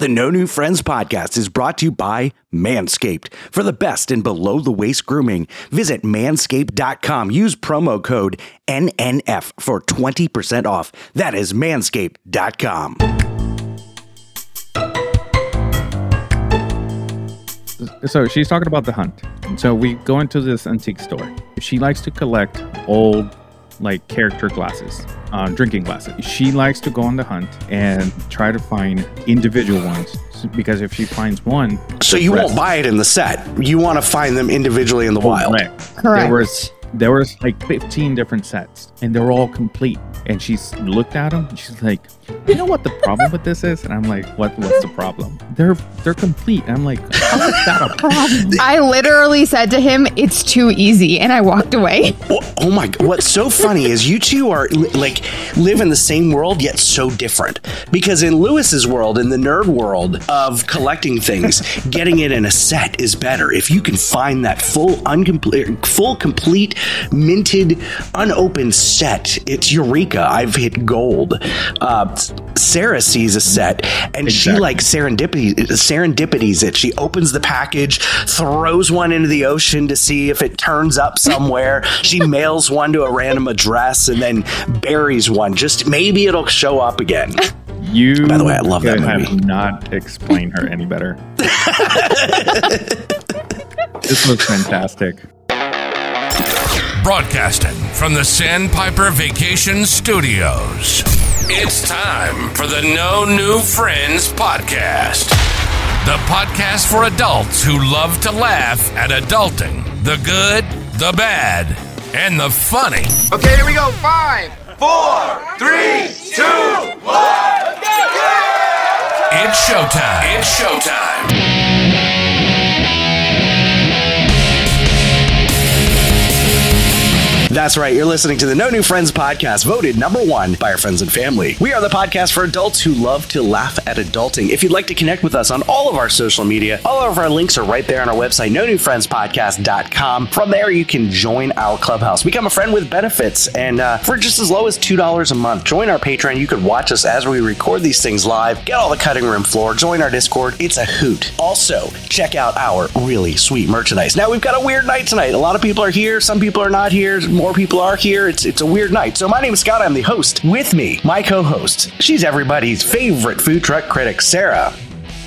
The No New Friends podcast is brought to you by Manscaped. For the best in below the waist grooming, visit manscaped.com. Use promo code NNF for 20% off. That is manscaped.com. So she's talking about the hunt. So we go into this antique store. She likes to collect old, like character glasses, uh, drinking glasses. She likes to go on the hunt and try to find individual ones because if she finds one, So you rest- won't buy it in the set. You want to find them individually in the wild. Correct. Correct. There was there was like 15 different sets, and they're all complete. And she's looked at them. And she's like, "You know what the problem with this is?" And I'm like, "What? What's the problem? They're they're complete." And I'm like, "How is that a problem?" I literally said to him, "It's too easy," and I walked away. Well, Oh my! What's so funny is you two are li- like live in the same world yet so different. Because in Luis's world, in the nerd world of collecting things, getting it in a set is better. If you can find that full, uncomplete, full, complete, minted, unopened set, it's eureka! I've hit gold. Uh, Sarah sees a set and she like serendipity serendipities it. She opens the package, throws one into the ocean to see if it turns up somewhere. she mails one to a random address and then buries one. Just maybe it'll show up again. You, By the way, I love that could movie. Have not explain her any better. this was fantastic. Broadcasting from the Sandpiper Vacation Studios. It's time for the No New Friends podcast. The podcast for adults who love to laugh at adulting the good, the bad, and the funny. Okay, here we go. Five, four, three, two, one. It's showtime. It's showtime. That's right. You're listening to the No New Friends podcast, voted number one by our friends and family. We are the podcast for adults who love to laugh at adulting. If you'd like to connect with us on all of our social media, all of our links are right there on our website, no newfriendspodcast.com. From there, you can join our clubhouse, become a friend with benefits, and uh, for just as low as $2 a month, join our Patreon. You could watch us as we record these things live, get all the cutting room floor, join our Discord. It's a hoot. Also, check out our really sweet merchandise. Now, we've got a weird night tonight. A lot of people are here, some people are not here, more people are here. It's, it's a weird night. So, my name is Scott. I'm the host. With me, my co host, she's everybody's favorite food truck critic, Sarah.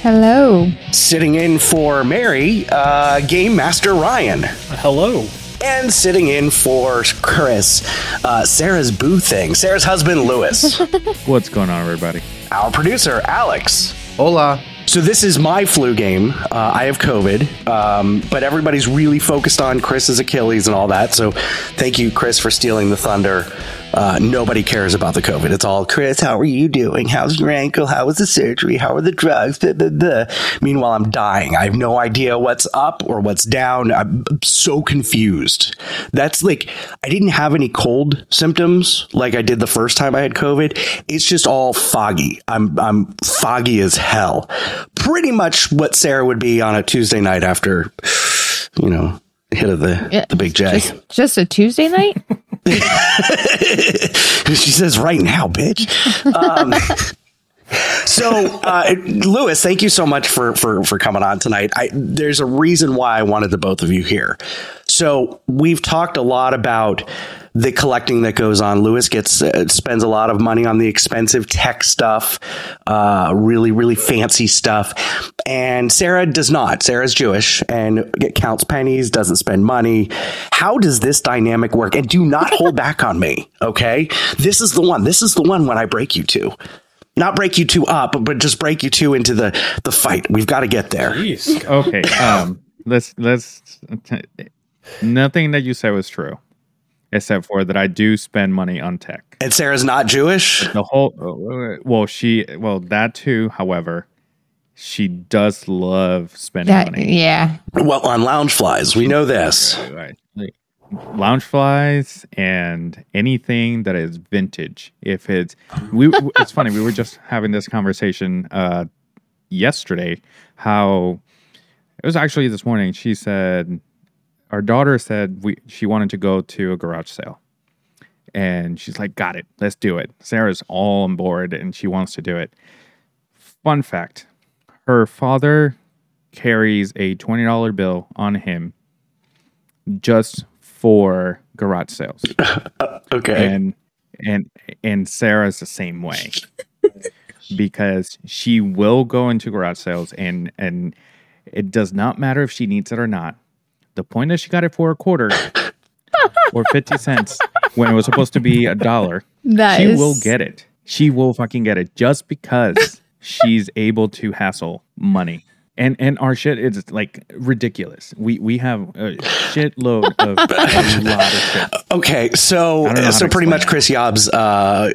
Hello. Sitting in for Mary, uh, Game Master Ryan. Hello. And sitting in for Chris, uh, Sarah's boo thing, Sarah's husband, Luis. What's going on, everybody? Our producer, Alex. Hola. So this is my flu game. Uh, I have COVID, um, but everybody's really focused on Chris's Achilles and all that. So thank you, Chris, for stealing the thunder. Uh, nobody cares about the COVID. It's all Chris. How are you doing? How's your ankle? How was the surgery? How are the drugs? Blah, blah, blah. Meanwhile, I'm dying. I have no idea what's up or what's down. I'm so confused. That's like I didn't have any cold symptoms like I did the first time I had COVID. It's just all foggy. I'm I'm foggy as hell. Pretty much what Sarah would be on a Tuesday night after, you know, hit of the Yeah, the big J. Just, just a Tuesday night? she says right now, bitch. Um, so, uh, Luis, thank you so much for for for coming on tonight. I, there's a reason why I wanted the both of you here. So, we've talked a lot about the collecting that goes on. Luis gets uh, spends a lot of money on the expensive tech stuff, uh, really really fancy stuff, and Sarah does not. Sarah's Jewish and counts pennies, doesn't spend money. How does this dynamic work? And do not hold back on me, okay? This is the one. This is the one when I break you two. Not break you two up, but just break you two into the the fight. We've got to get there. Jeez. Okay. Um. let's let's. Nothing that you said was true, except for that I do spend money on tech. And Sarah's not Jewish. The whole well, she well that too. However, she does love spending That, money. yeah. Well, on Loungeflys, we know this. Right. Like, Loungeflys and anything that is vintage. If it's we, it's funny. We were just having this conversation uh, yesterday. How it was actually this morning. She said our daughter said we she wanted to go to a garage sale. And she's like, got it. Let's do it. Sarah's all on board and she wants to do it. Fun fact her father carries a twenty dollar bill on him just for garage sales, uh, Okay. and and and Sarah's the same way because she will go into garage sales and and it does not matter if she needs it or not. The point is she got it for a quarter or fifty cents when it was supposed to be a dollar. That she is- will get it. She will fucking get it just because she's able to hassle money. And and our shit is like ridiculous. We we have a shitload of a lot of shit. Okay, so I don't know how so pretty much. Chris Yob's uh,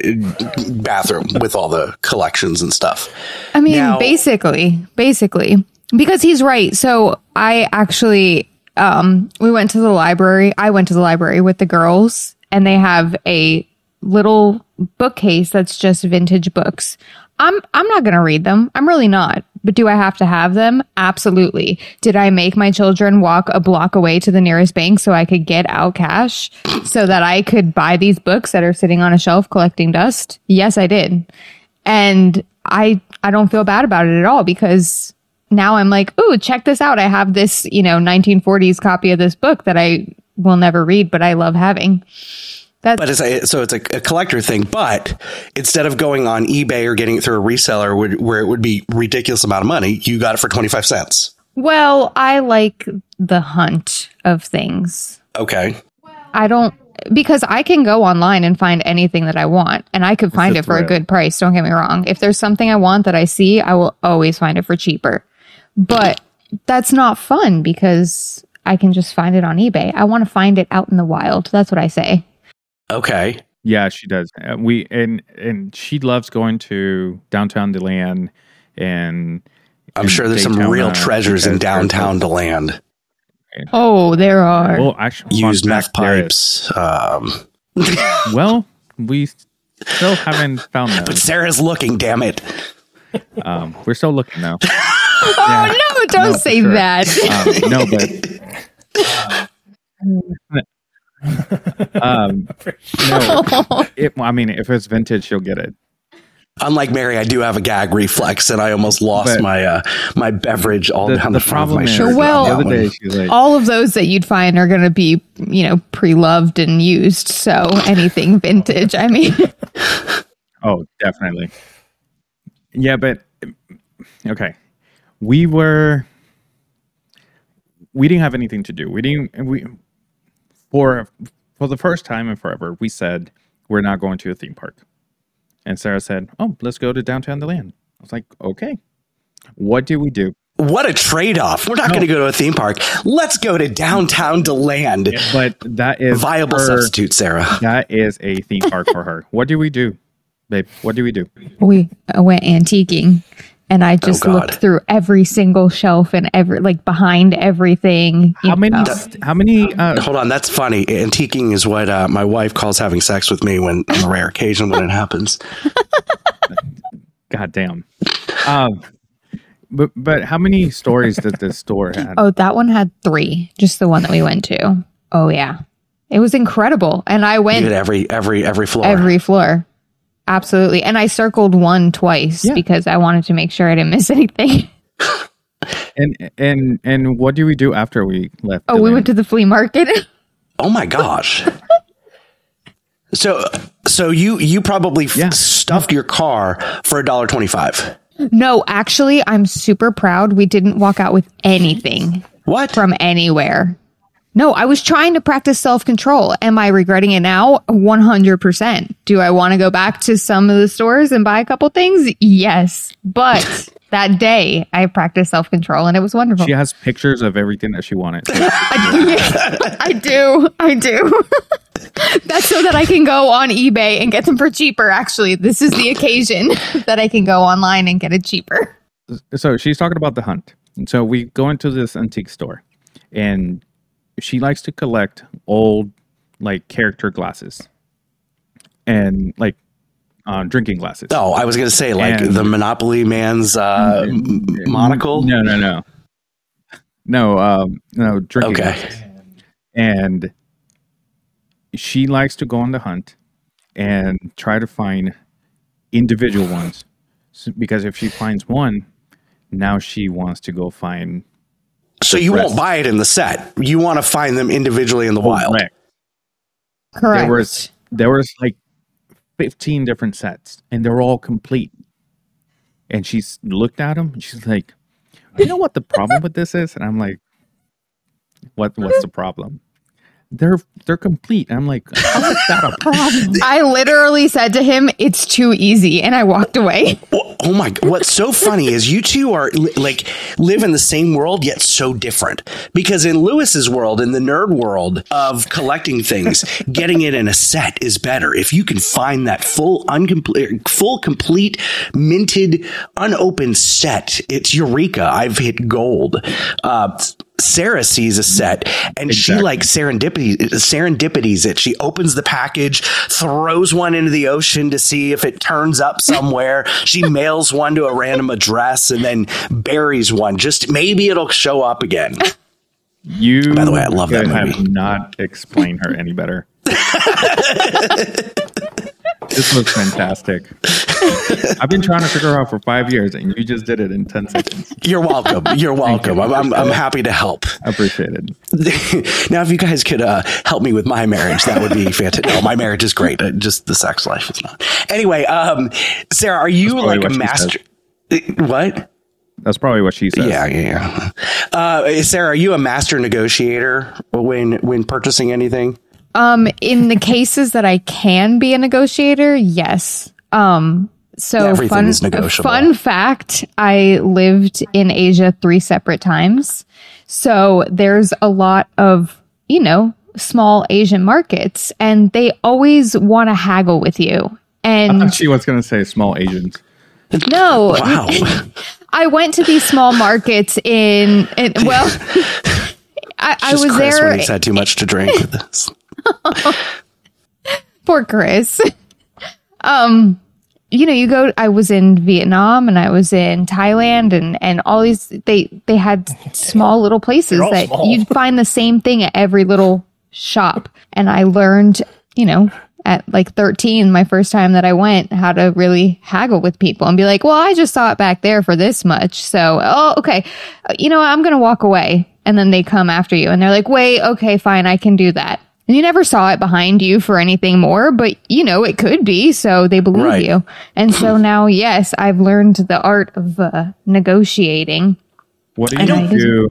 bathroom with all the collections and stuff. I mean, Now- basically, basically, because he's right. So I actually, um, we went to the library. I went to the library with the girls, and they have a little bookcase that's just vintage books. I'm I'm not going to read them. I'm really not. But do I have to have them? Absolutely. Did I make my children walk a block away to the nearest bank so I could get out cash so that I could buy these books that are sitting on a shelf collecting dust? Yes, I did. And I I don't feel bad about it at all because now I'm like, "Ooh, check this out. I have this, you know, 1940s copy of this book that I will never read, but I love having." That's But it's a, so it's a, a collector thing. But instead of going on eBay or getting it through a reseller would, where it would be ridiculous amount of money, you got it for twenty five cents. well, I like the hunt of things. Okay. I don't because I can go online and find anything that I want and I could find it for a good price. Don't get me wrong. If there's something I want that I see, I will always find it for cheaper. But that's not fun because I can just find it on eBay. I want to find it out in the wild. That's what I say. Okay. Yeah, she does. Uh, we and and she loves going to downtown DeLand and I'm sure there's some real treasures in downtown DeLand. Oh, there are. Well, actually, Used fun meth fact, there is. pipes. Um, Well, we still haven't found them. but Sarah's looking. Damn it. Um, we're still looking though. oh no, don't No, say sure. that. Um, no, but um, no. It, I mean, if it's vintage, you'll get it. Unlike Mary, I do have a gag reflex, and I almost lost But- my uh, my beverage all The, down the the, front of my shirt. Well- the other day she's like, All of those that you'd find are going to be, you know, pre-loved and used. So anything vintage, I mean, Oh, definitely. Yeah, but okay. We were we didn't have anything to do. We didn't we for for the first time in forever, we said we're not going to a theme park. And Sarah said, "Oh, let's go to downtown DeLand." I was like, "Okay." What do we do? What a trade off. We're not No. going to go to a theme park. Let's go to downtown DeLand. But that is Viable her- substitute, Sarah. That is a theme park for her. What do we do? Babe, what do we do? we went antiquing and I just Oh, looked through every single shelf and every like behind everything. How many know. how many uh Hold on, that's funny. Antiquing is what uh, my wife calls having sex with me when on a rare occasion when it happens. God damn. Um, but but how many stories did this store have? Oh, that one had three. Just the one that we went to. Oh yeah, it was incredible. And I You went hit every every every floor. every floor. Absolutely. And I circled one twice Yeah. because I wanted to make sure I didn't miss anything. And and and what do we do after we left? Oh, we went to the flea market. oh my gosh. So so you you probably f- stuffed your car for a dollar twenty five. no, actually, I'm super proud. We didn't walk out with anything What? from anywhere. No, I was trying to practice self control. Am I regretting it now? 100%. Do I want to go back to some of the stores and buy a couple things? Yes. But that day I practiced self control and it was wonderful. She has pictures of everything that she wanted. I do. I do. That's so that I can go on eBay and get them for cheaper. Actually, this is the occasion that I can go online and get it cheaper. so she's talking about the hunt. And so we go into this antique store, and she likes to collect old like character glasses and like uh, drinking glasses. Oh, I was going to say like And- the Monopoly man's uh, m- monocle. No, no, no, no, um, no drinking Okay. glasses. And she likes to go on the hunt and try to find individual ones, because if she finds one, now she wants to go find So you rest. won't buy it in the set. You want to find them individually in the wild. Correct. Correct. There was there was like fifteen different sets, and they're all complete. And she's looked at them, and she's like, "You know what the problem with this is?" And I'm like, "What? What's the problem?" They're they're complete. I'm like, "How is that a problem?" I literally said to him, "It's too easy," and I walked away. Oh, oh my! What's so funny is you two are li- like live in the same world yet so different. Because in Luis's world, in the nerd world of collecting things, getting it in a set is better. If you can find that full, uncomplete, full, complete, minted, unopened set, it's eureka! I've hit gold. Uh, Sarah sees a set and she like serendipity serendipities it. She opens the package, throws one into the ocean to see if it turns up somewhere. she mails one to a random address and then buries one. Just maybe it'll show up again. You, By the way, I love that movie. Not explain her any better. this looks fantastic. I've been trying to figure out for five years, and you just did it in ten seconds. You're welcome. You're welcome. I'm, I'm, I'm happy to help. I appreciate it. now, if you guys could uh, help me with my marriage, that would be fantastic. No, my marriage is great. Just the sex life is not. Anyway, um, Sarah, are you like a master? Uh, What? That's probably what she said. Yeah, yeah, yeah. Uh, Sarah, are you a master negotiator when when purchasing anything? Um, in the cases that I can be a negotiator, yes. Um, so Everything fun, is negotiable. Fun fact: I lived in Asia three separate times, so there's a lot of you know small Asian markets, and they always want to haggle with you. And She was going to say small Asians. no, Wow. I went to these small markets in, in well, I, I was Chris there. when he's had too much to drink with this. Poor Chris. um, you know, you go. I was in Vietnam and I was in Thailand and and all these. They they had small little places that small. you'd find the same thing at every little shop. And I learned, you know, at like 13, my first time that I went, how to really haggle with people and be like, well, I just saw it back there for this much. So, oh, okay. You know, I'm going to walk away. And then they come after you and they're like, wait, okay, fine, I can do that. And you never saw it behind you for anything more, but you know, it could be. So they believe Right. you. And so now, yes, I've learned the art of uh, negotiating. What do you don't- do?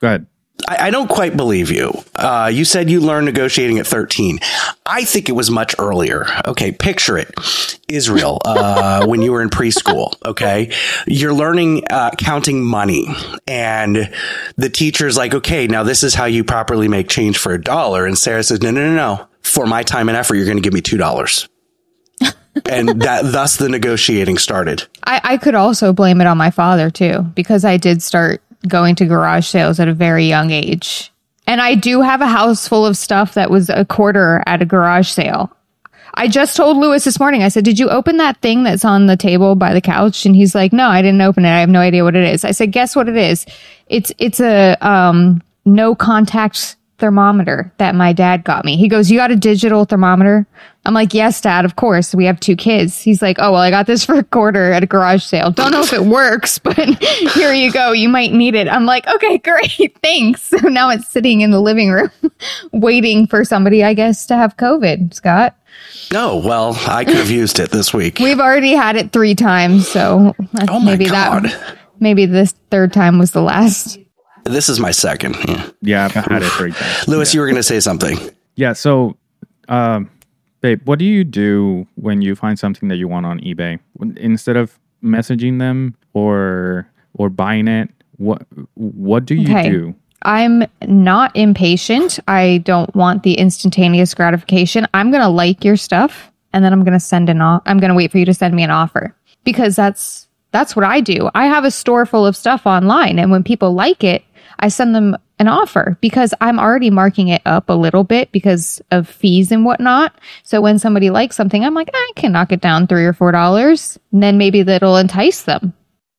Go ahead. I, I don't quite believe you. Uh, you said you learned negotiating at 13. I think it was much earlier. Okay, picture it. Israel, uh, when you were in preschool, okay? You're learning uh, counting money. And the teacher's like, okay, now this is how you properly make change for a dollar. And Sarah says, no, no, no, no. For my time and effort, you're going to give me $2. and that thus the negotiating started. I, I could also blame it on my father too, because I did start going to garage sales at a very young age. And I do have a house full of stuff that was a quarter at a garage sale. I just told Luis this morning, I said, Did you open that thing that's on the table by the couch? And he's like, No, I didn't open it. I have no idea what it is. I said, Guess what it is? It's it's a um no contact thermometer that my dad got me. He goes, You got a digital thermometer? I'm like, Yes, dad, of course. We have two kids. He's like, Oh, well, I got this for a quarter at a garage sale. Don't know if it works, but here you go. You might need it. I'm like, Okay, great. Thanks. So now it's sitting in the living room waiting for somebody, I guess, to have COVID, Scott. No, well, I could have used it this week. We've already had it three times. So Oh my maybe God. that, maybe this third time was the last. This is my second. Yeah. Yeah, I've had it three times. Luis, you were going to say something. Yeah. So, um, babe, what do you do when you find something that you want on eBay? Instead of messaging them or or buying it, what what do you Okay. do? I'm not impatient. I don't want the instantaneous gratification. I'm going to like your stuff and then I'm going to send an off. I'm going to wait for you to send me an offer because that's that's what I do. I have a store full of stuff online and when people like it, I send them an offer because I'm already marking it up a little bit because of fees and whatnot. So when somebody likes something, I'm like, I can knock it down three or four dollars. And then maybe that'll entice them.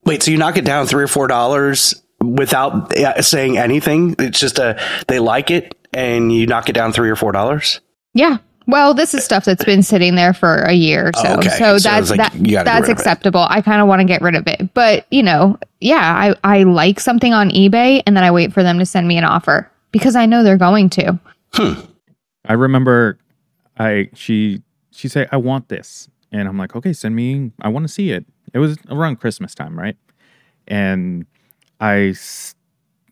Wait, so you knock it down three or four dollars without uh, saying anything? It's just a they like it, and you knock it down three or four dollars. Yeah. Well, this is stuff that's been sitting there for a year, so Oh, okay. so So that's like that, you gotta get that's rid of it. acceptable. I kind of want to get rid of it, but you know, yeah, I I like something on eBay and then I wait for them to send me an offer because I know they're going to. Hmm. I remember I she she said I want this and I'm like okay send me I want to see it. It was around Christmas time, right? And I s-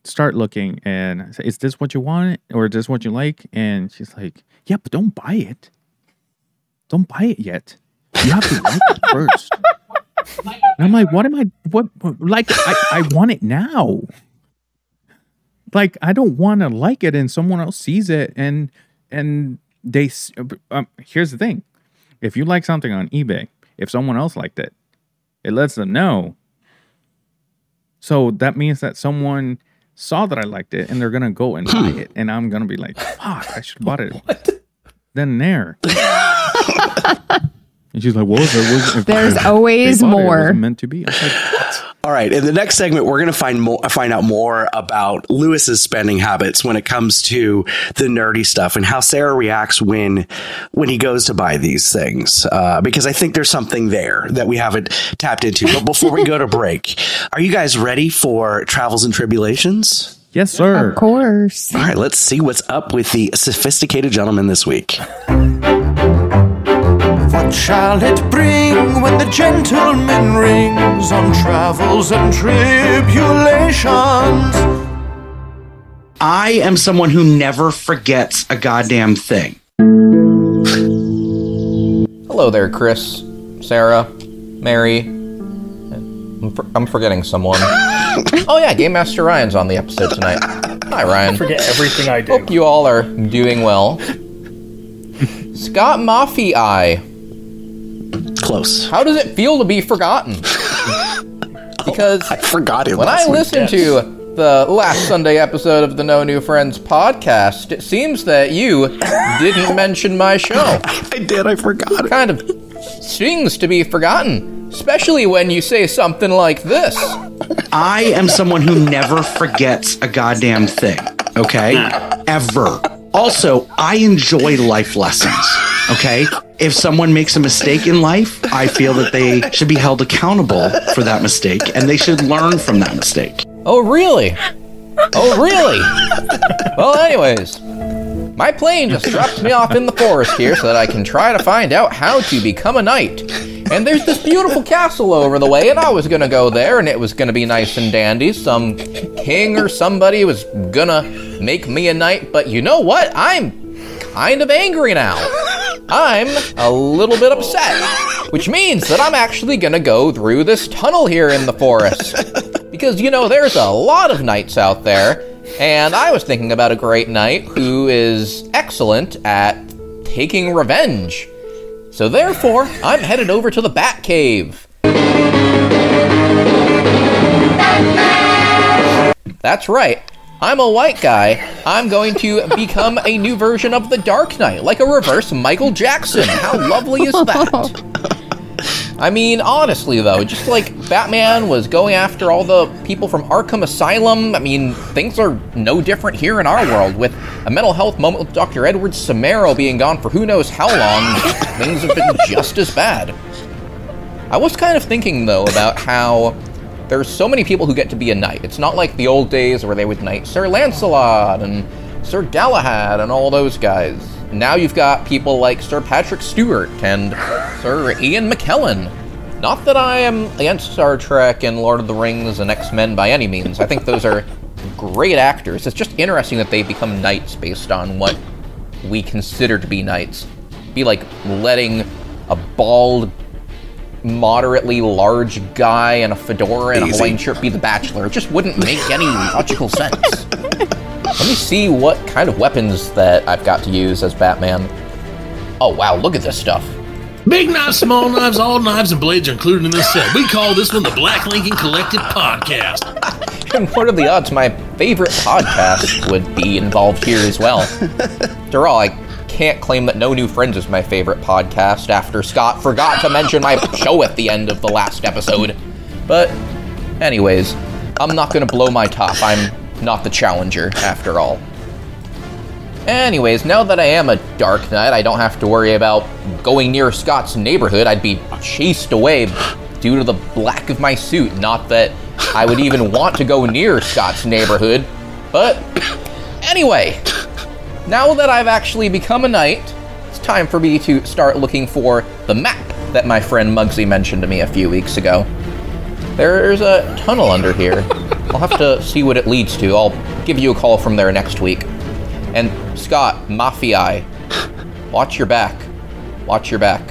start looking and I say is this what you want or is this what you like? And she's like yeah, but don't buy it. Don't buy it yet. You have to like it first. And I'm like, what am I? What? what- Like, I, I want it now. Like, I don't want to like it, and someone else sees it, and and they. Um, here's the thing: if you like something on eBay, if someone else liked it, it lets them know. So that means that someone saw that I liked it, and they're gonna go and buy it, and I'm gonna be like, "Fuck, I should have bought it." Then and there. and she's like, "Well, there was, if There's always bought it, it more. meant to be." I was like, "What?" All right. In the next segment, we're going to find more, find out more about Luis's spending habits when it comes to the nerdy stuff and how Sarah reacts when when he goes to buy these things. Uh, because I think there's something there that we haven't tapped into. But before we go to break, are you guys ready for travels and tribulations? Yes, sir. Of course. All right. Let's see what's up with the sophisticated gentleman this week. What shall it bring when the gentleman rings on travels and tribulations? I am someone who never forgets a goddamn thing. Hello there, Chris, Sarah, Mary. I'm, for- I'm forgetting someone. oh yeah, Game Master Ryan's on the episode tonight. Hi, Ryan. Forget everything I do. Hope you all are doing well. Scott Maffei Eye. Close. How does it feel to be forgotten? Oh, because I forgot him. when I last week. listened to the last Sunday episode of the No New Friends podcast, it seems that you didn't mention my show. I did. I forgot it. kind of stings to be forgotten, especially when you say something like this. I am someone who never forgets a goddamn thing. Okay? Ever. Also, I enjoy life lessons. Okay? If someone makes a mistake in life, I feel that they should be held accountable for that mistake and they should learn from that mistake. Oh, really? Oh, really? well, anyways, my plane just dropped me off in the forest here so that I can try to find out how to become a knight. And there's this beautiful castle over the way, and I was gonna go there, and it was gonna be nice and dandy. Some king or somebody was gonna make me a knight, but you know what? I'm kind of angry now. I'm a little bit upset, which means that I'm actually gonna go through this tunnel here in the forest. Because, you know, there's a lot of knights out there, and I was thinking about a great knight who is excellent at taking revenge. So therefore, I'm headed over to the Bat Cave. That's right. I'm a white guy. I'm going to become a new version of the Dark Knight, like a reverse Michael Jackson. How lovely is that? I mean, honestly, though, just like Batman was going after all the people from Arkham Asylum, I mean, things are no different here in our world. With a mental health moment with Dr. Edward Samaro being gone for who knows how long, things have been just as bad. I was kind of thinking, though, about how there's so many people who get to be a knight. It's not like the old days where they would knight Sir Lancelot and Sir Galahad and all those guys. Now you've got people like Sir Patrick Stewart and Sir Ian McKellen. Not that I am against Star Trek and Lord of the Rings and X Men by any means. I think those are great actors. It's just interesting that they become knights based on what we consider to be knights. Be like letting a bald, moderately large guy in a fedora and a Hawaiian shirt be the bachelor. It just wouldn't make any logical sense. Let me see what kind of weapons that I've got to use as Batman. Oh wow, look at this stuff. Big knives, small knives, all knives and blades are included in this set. We call this one the Black Lincoln Collective Podcast. And what are the odds my favorite podcast would be involved here as well? After all, I can't claim that No New Friends is my favorite podcast after Scott forgot to mention my show at the end of the last episode. But, anyways, I'm not gonna blow my top. I'm not the challenger, after all. Anyways, now that I am a Dark Knight, I don't have to worry about going near Scott's neighborhood. I'd be chased away due to the black of my suit. Not that I would even want to go near Scott's neighborhood. But anyway, now that I've actually become a knight, it's time for me to start looking for the map that my friend Muggsy mentioned to me a few weeks ago. There's a tunnel under here. I'll have to see what it leads to. I'll give you a call from there next week. And Scott, Mafia, watch your back. Watch your back.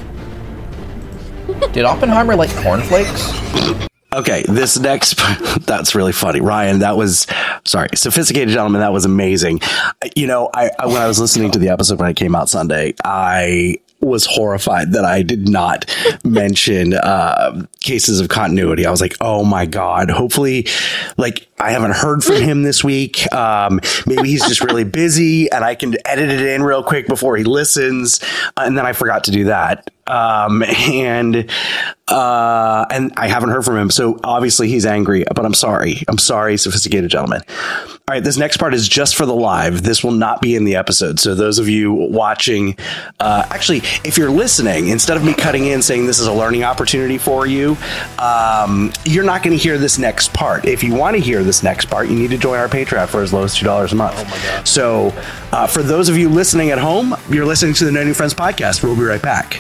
Did Oppenheimer like cornflakes? Okay, this next that's really funny, Ryan. That was sorry, sophisticated gentleman. That was amazing. You know, I, I when I was listening to the episode when it came out Sunday, I was horrified that I did not mention uh, cases of continuity. I was like, oh my god. Hopefully, like I haven't heard from him this week. Um, maybe he's just really busy, and I can edit it in real quick before he listens. And then I forgot to do that. Um, and uh, and I haven't heard from him. So obviously he's angry, but I'm sorry. I'm sorry, sophisticated gentleman. All right, this next part is just for the live. This will not be in the episode. So those of you watching, uh, actually, if you're listening, instead of me cutting in saying this is a learning opportunity for you, um, you're not going to hear this next part. If you want to hear this next part, you need to join our Patreon for as low as two dollars a month. Oh my god! So uh, for those of you listening at home, you're listening to the No New Friends podcast. We'll be right back.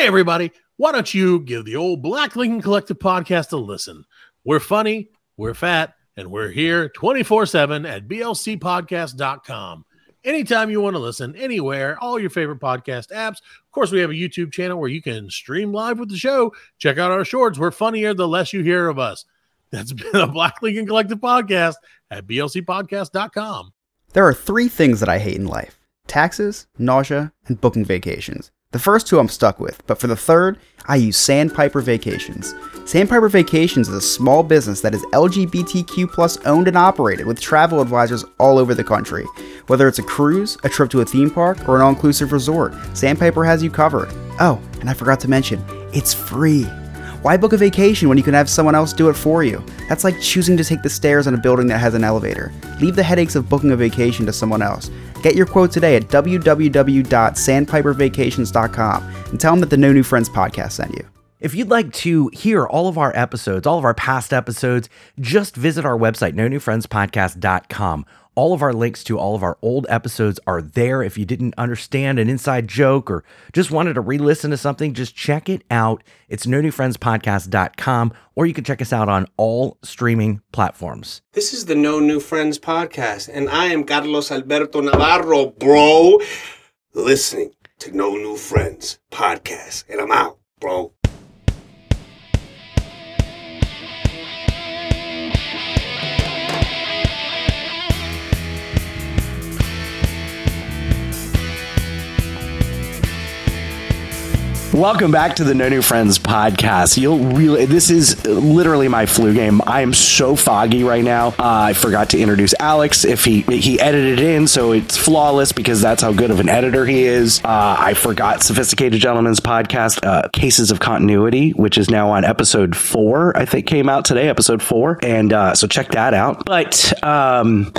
Hey, everybody, why don't you give the old Black Lincoln Collective podcast a listen? We're funny, we're fat, and we're here 24 7 at blcpodcast.com. Anytime you want to listen, anywhere, all your favorite podcast apps. Of course, we have a YouTube channel where you can stream live with the show. Check out our shorts. We're funnier the less you hear of us. That's been a Black Lincoln Collective podcast at blcpodcast.com. There are three things that I hate in life taxes, nausea, and booking vacations. The first two I'm stuck with, but for the third, I use Sandpiper Vacations. Sandpiper Vacations is a small business that is LGBTQ plus owned and operated with travel advisors all over the country. Whether it's a cruise, a trip to a theme park, or an all-inclusive resort, Sandpiper has you covered. Oh, and I forgot to mention, it's free. Why book a vacation when you can have someone else do it for you? That's like choosing to take the stairs in a building that has an elevator. Leave the headaches of booking a vacation to someone else. Get your quote today at www.sandpipervacations.com and tell them that the No New Friends podcast sent you. If you'd like to hear all of our episodes, all of our past episodes, just visit our website, no newfriendspodcast.com. All of our links to all of our old episodes are there. If you didn't understand an inside joke or just wanted to re listen to something, just check it out. It's no newfriendspodcast.com, or you can check us out on all streaming platforms. This is the No New Friends podcast, and I am Carlos Alberto Navarro, bro. Listening to No New Friends podcast, and I'm out, bro. Welcome back to the No New Friends podcast. You'll really, this is literally my flu game. I am so foggy right now. Uh, I forgot to introduce Alex. If he he edited in, so it's flawless because that's how good of an editor he is. Uh, I forgot Sophisticated Gentlemen's podcast, uh, Cases of Continuity, which is now on episode four. I think came out today, episode four, and uh, so check that out. But um,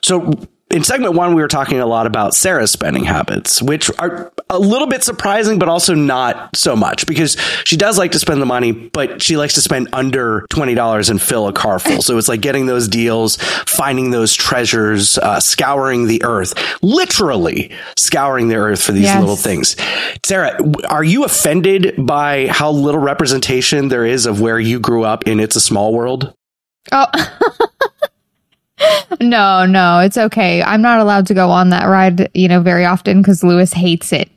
so in segment one, we were talking a lot about Sarah's spending habits, which are a little bit surprising, but also not so much because she does like to spend the money, but she likes to spend under $20 and fill a car full. So it's like getting those deals, finding those treasures, uh, scouring the earth, literally scouring the earth for these Yes. little things. Sarah, are you offended by how little representation there is of where you grew up in It's a Small World? Oh. no, no, it's okay. I'm not allowed to go on that ride, you know, very often because Luis hates it.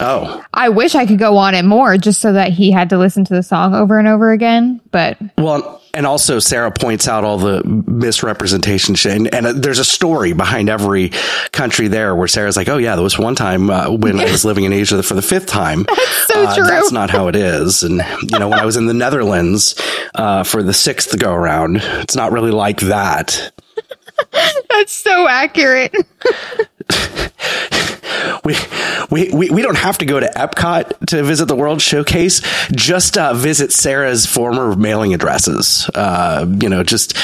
Oh. I wish I could go on it more just so that he had to listen to the song over and over again. But Well, and also Sarah points out all the misrepresentation shit, and, and uh, there's a story behind every country there where Sarah's like, "Oh yeah, there was one time uh, when I was living in Asia for the fifth time. That's so uh, true. That's not how it is." And you know, when I was in the Netherlands uh, for the sixth go around, it's not really like that. That's so accurate. we, we, we, we don't have to go to Epcot to visit the World Showcase. Just uh, visit Sarah's former mailing addresses. Uh, you know, just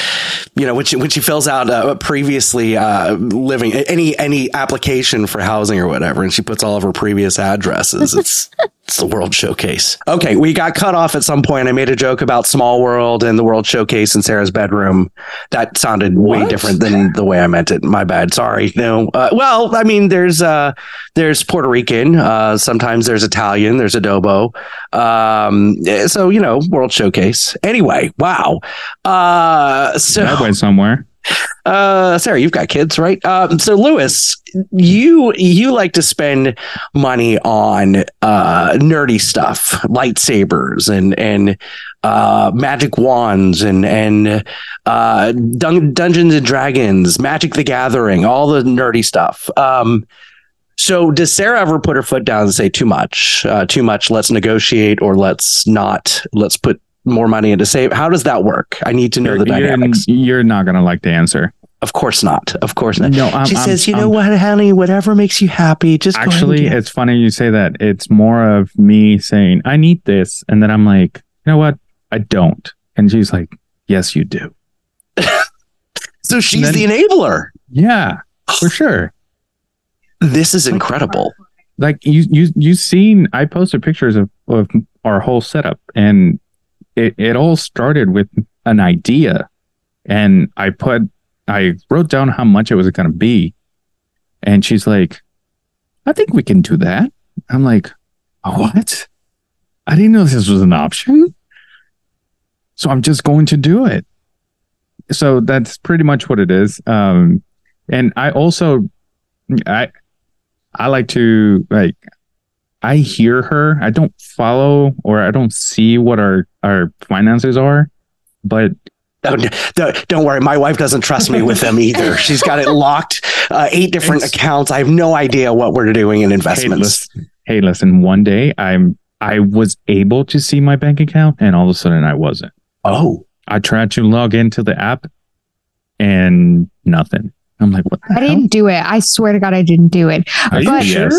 you know when she when she fills out uh, previously uh, living any any application for housing or whatever, and she puts all of her previous addresses. It's it's the World Showcase. Okay, we got cut off at some point. I made a joke about Small World and the World Showcase in Sarah's bedroom. That sounded way What? different than the way I meant it. My bad. Sorry. No. Uh, well, I mean, there's uh, there's Puerto Rican. Uh, sometimes there's Italian. There's adobo. Um, eh, so you know, World Showcase. Anyway, wow. Uh, so That went somewhere. uh, Sarah, you've got kids, right? Um, so Luis, you you like to spend money on uh, nerdy stuff, lightsabers and and uh, magic wands and and uh, Dun- Dungeons and Dragons, Magic the Gathering, all the nerdy stuff. Um, so does Sarah ever put her foot down and say too much, uh, too much? Let's negotiate, or let's not. Let's put more money into save. How does that work? I need to know the You're, dynamics. you're not gonna like the answer. Of course not. Of course not. No, I'm- she I'm- says, "You know I'm- what, honey? Whatever makes you happy, just go ahead and Actually, it." it's funny you say that. It's more of me saying, I need this. And then I'm like, you know what? I don't. And she's like, yes, you do. So she's then- the enabler. Yeah, for sure. This is incredible. Like you, you, you've seen, I posted pictures of, of our whole setup and it, it all started with an idea. And I put, I wrote down how much it was going to be. And she's like, I think we can do that. I'm like, what? I didn't know this was an option. So I'm just going to do it. So that's pretty much what it is. Um, and I also, I, I like to like, I hear her. I don't follow or I don't see what our our finances are, but Don't, don't, don't worry. My wife doesn't trust me with them either. She's got it locked, uh, eight different accounts. I have no idea what we're doing in Hey, investments. listen, hey, listen. One day, I'm I was able to see my bank account, and all of a sudden, I wasn't. Oh, I tried to log into the app, and nothing. I'm like, what? The I hell? didn't do it. I swear to God, I didn't do it. Are you but, sure?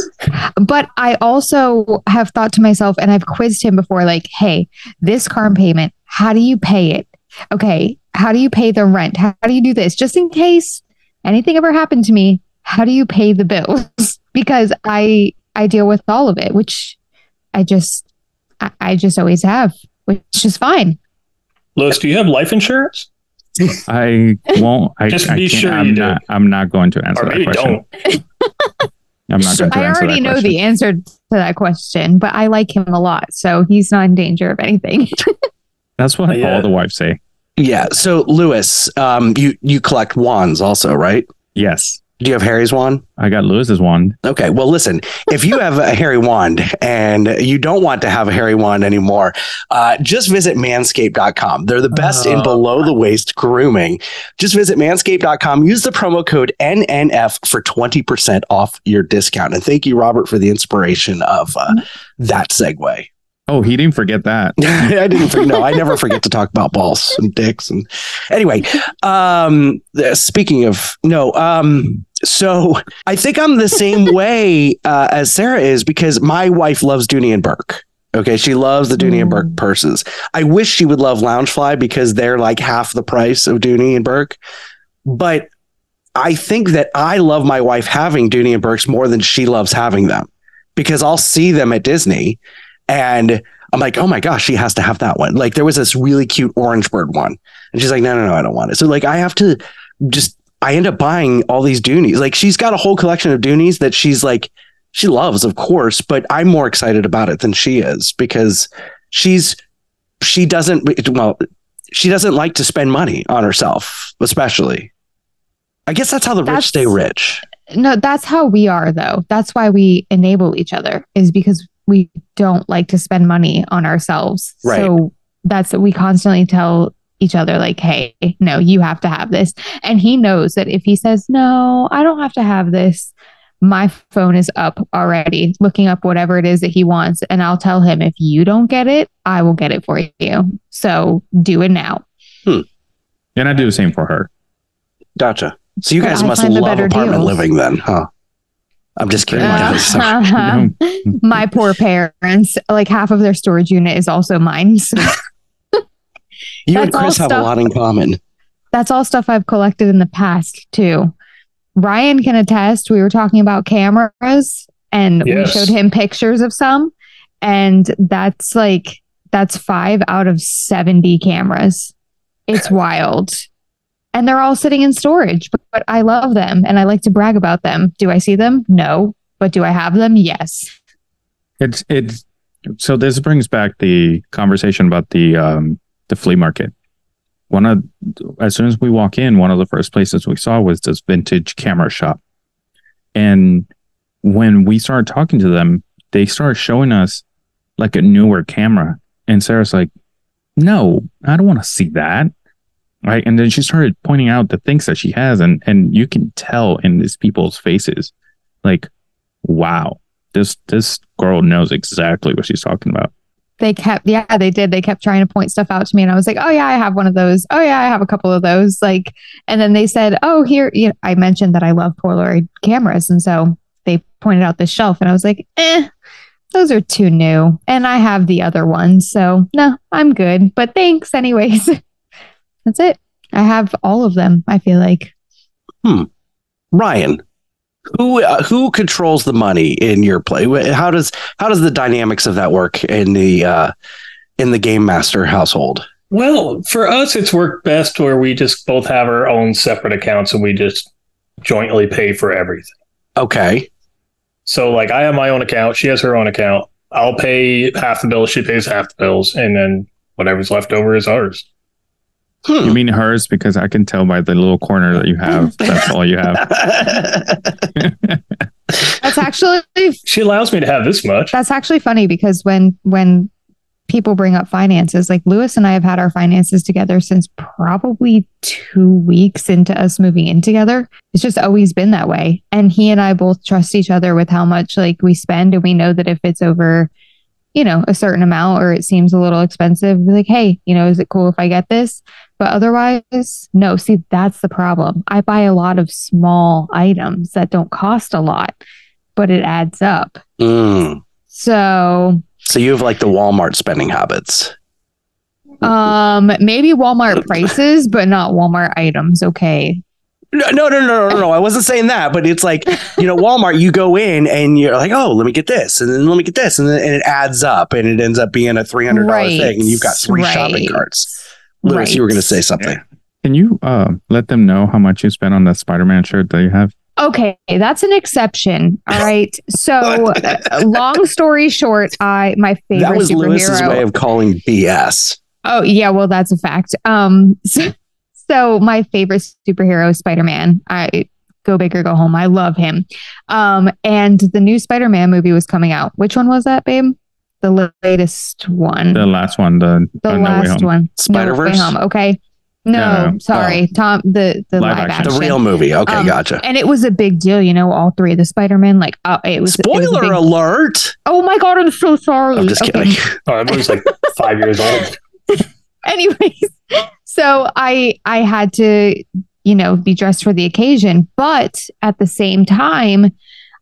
but I also have thought to myself, and I've quizzed him before, like, hey, this car payment, how do you pay it? Okay, how do you pay the rent? How, how do you do this? Just in case anything ever happened to me, how do you pay the bills? because I I deal with all of it, which I just I, I just always have, which is fine. Luis, do you have life insurance? I won't. I Just I be can't- sure I'm you do. not. I'm not going to answer Or that question. don't. I'm not going to I already that know question. the answer to that question, but I like him a lot, so he's not in danger of anything. That's what Yeah. all the wives say. yeah. So Luis, um, you you collect wands also, right? Yes, Do you have Harry's wand? I got Luis's wand. Okay. Well, listen, if you have a Harry wand and you don't want to have a Harry wand anymore, uh, just visit manscaped.com. They're the best in Oh. below the waist grooming. Just visit manscaped.com. Use the promo code NNF for 20% off your discount. And thank you, Robert, for the inspiration of uh, that segue. Oh, he didn't forget that. I didn't forget. No, I never forget to talk about balls and dicks. And anyway, um, speaking of no, um, so I think I'm the same way uh, as Sarah is because my wife loves Dooney and Bourke. Okay, she loves the Dooney and Bourke purses. I wish she would love Loungefly because they're like half the price of Dooney and Bourke. But I think that I love my wife having Dooney and Bourkes more than she loves having them because I'll see them at Disney and I'm like, oh my gosh, she has to have that one. Like there was this really cute orange bird one. And she's like, no, no, no, I don't want it. So like I have to just I end up buying all these Doonies. Like she's got a whole collection of Doonies that she's like, she loves, of course, but I'm more excited about it than she is because she's she doesn't well, she doesn't like to spend money on herself, especially. I guess that's how the rich stay rich. no, that's how we are though. That's why we enable each other is because we don't like to spend money on ourselves. Right. So that's what we constantly tell each other like, "Hey, no, you have to have this." And he knows that if he says, "No, I don't have to have this," my phone is up already looking up whatever it is that he wants and I'll tell him if you don't get it, I will get it for you. So, do it now. And I do the same for her. Gotcha. So you But guys I must love apartment deals. living then, huh? I'm just kidding. Uh-huh. My poor parents, like half of their storage unit is also mine. So you and That's all Chris have a lot in common. that's all stuff I've collected in the past too. Ryan can attest. We were talking about cameras and we showed him pictures of some. And that's like, that's five out of 70 cameras. It's wild. And they're all sitting in storage, but, but I love them and I like to brag about them. Do I see them? No. But do I have them? Yes. It's it's so this brings back the conversation about the um the flea market. One of as soon as we walk in, one of the first places we saw was this vintage camera shop. And when we started talking to them, they started showing us like a newer camera. And Sarah's like, No, I don't want to see that. Right. And then she started pointing out the things that she has, and and you can tell in these people's faces, like, wow, this this girl knows exactly what she's talking about. They kept, yeah, they did. They kept trying to point stuff out to me, and I was like, "Oh yeah, I have one of those. Oh yeah, I have a couple of those." Like, and then they said, "Oh here," you know, I mentioned that I love Polaroid cameras, and so they pointed out this shelf, and I was like, "Eh, those are too new," and I have the other ones, so no, I'm good. But thanks, anyways. That's it. I have all of them. I feel like Hmm. Ryan, who uh, who controls the money in your play? How does how does the dynamics of that work in the uh, in the game master household? Well, for us, it's worked best where we just both have our own separate accounts and we just jointly pay for everything. Okay. So, like, I have my own account. She has her own account. I'll pay half the bills. She pays half the bills. And then whatever's left over is ours. Hmm. You mean hers because I can tell by the little corner that you have. That's all you have. that's actually She allows me to have this much. That's actually funny because when when people bring up finances, like Luis and I have had our finances together since probably two weeks into us moving in together. It's just always been that way. And he and I both trust each other with how much like we spend, and we know that if it's over, you know, a certain amount or it seems a little expensive, we're like, hey, you know, is it cool if I get this? But otherwise, no. See, that's the problem. I buy a lot of small items that don't cost a lot, but it adds up. Mm. So, So you have like the Walmart spending habits. um, maybe Walmart prices, but not Walmart items. Okay. No, no, no, no, no, no. I wasn't saying that, but it's like you know, Walmart. You go in and you're like, oh, let me get this, and then let me get this, and then and it adds up, and it ends up being a three hundred dollar Right, thing, and you've got three shopping carts. Luis, you were going to say something. Can you uh, let them know how much you spent on that Spider-Man shirt that you have? Okay, that's an exception. All right. So, uh, long story short, I my favorite That was superhero. Luis's way of calling BS. Oh yeah, well that's a fact. Um, so, so my favorite superhero, Spider-Man. I go big or go home. I love him. Um, and the new Spider-Man movie was coming out. Which one was that, babe? The latest one. The last one, the, the No Way last Home. one. Spider-Verse? Home. Okay. No, No, no. sorry, Tom. The the live, Live action. action, The real movie. Okay, Um, gotcha. And it was a big deal, you know. All three of the Spider-Man, like, uh, it was. it was Spoiler big- alert! Oh my god, I'm so sorry. I'm just Okay. kidding. Oh, I was like five years old. anyways so i i had to you know be dressed for the occasion but at the same time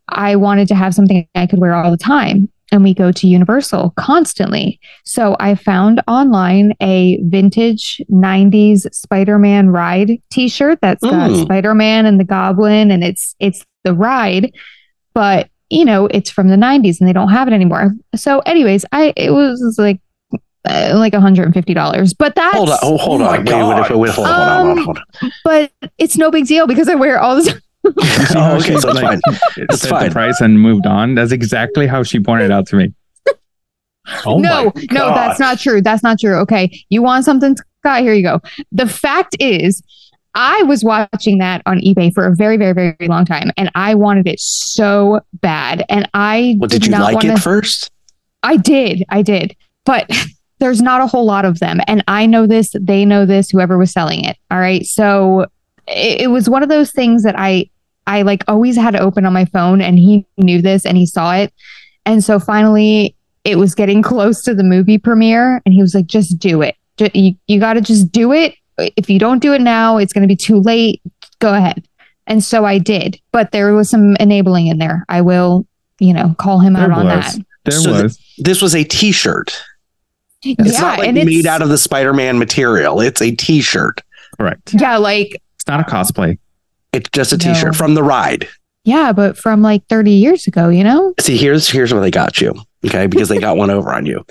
i wanted to have something i could wear all the time and we go to universal constantly so i found online a vintage 90s spider-man ride t-shirt that's got Mm. spider-man and the goblin and it's it's the ride but you know it's from the 90s and they don't have it anymore so anyways i it was like uh, like $150 but that's Hold on. Oh, hold Oh on. Wait, wait, wait, wait, hold hold on, hold on, hold on. but it's no big deal because I wear it all the time. Oh, okay, so it's fine. It's fine. the price and moved on. That's exactly how she pointed out to me. Oh no, no, that's not true. That's not true. Okay. You want something, Scott? Here you go. The fact is, I was watching that on eBay for a very, very, very long time and I wanted it so bad. And I Well, did you not like wanna- it first? I did. I did. But there's not a whole lot of them. And I know this, they know this, whoever was selling it. All right. So it, it was one of those things that I, I like always had it open on my phone and he knew this and he saw it. And so finally it was getting close to the movie premiere and he was like, just do it. Ju- You, you got to just do it. If you don't do it now, it's going to be too late. Go ahead. And so I did, but there was some enabling in there. I will, you know, call him out There on that. There So th- was. this was a T-shirt. It's yeah, not like and made it's out of the Spider-Man material. It's a T-shirt. Correct. yeah, like It's not a cosplay. It's just a No. T-shirt from the ride. yeah, but from like 30 years ago, you know? See, here's here's where they got you. Okay, because they got one over on you.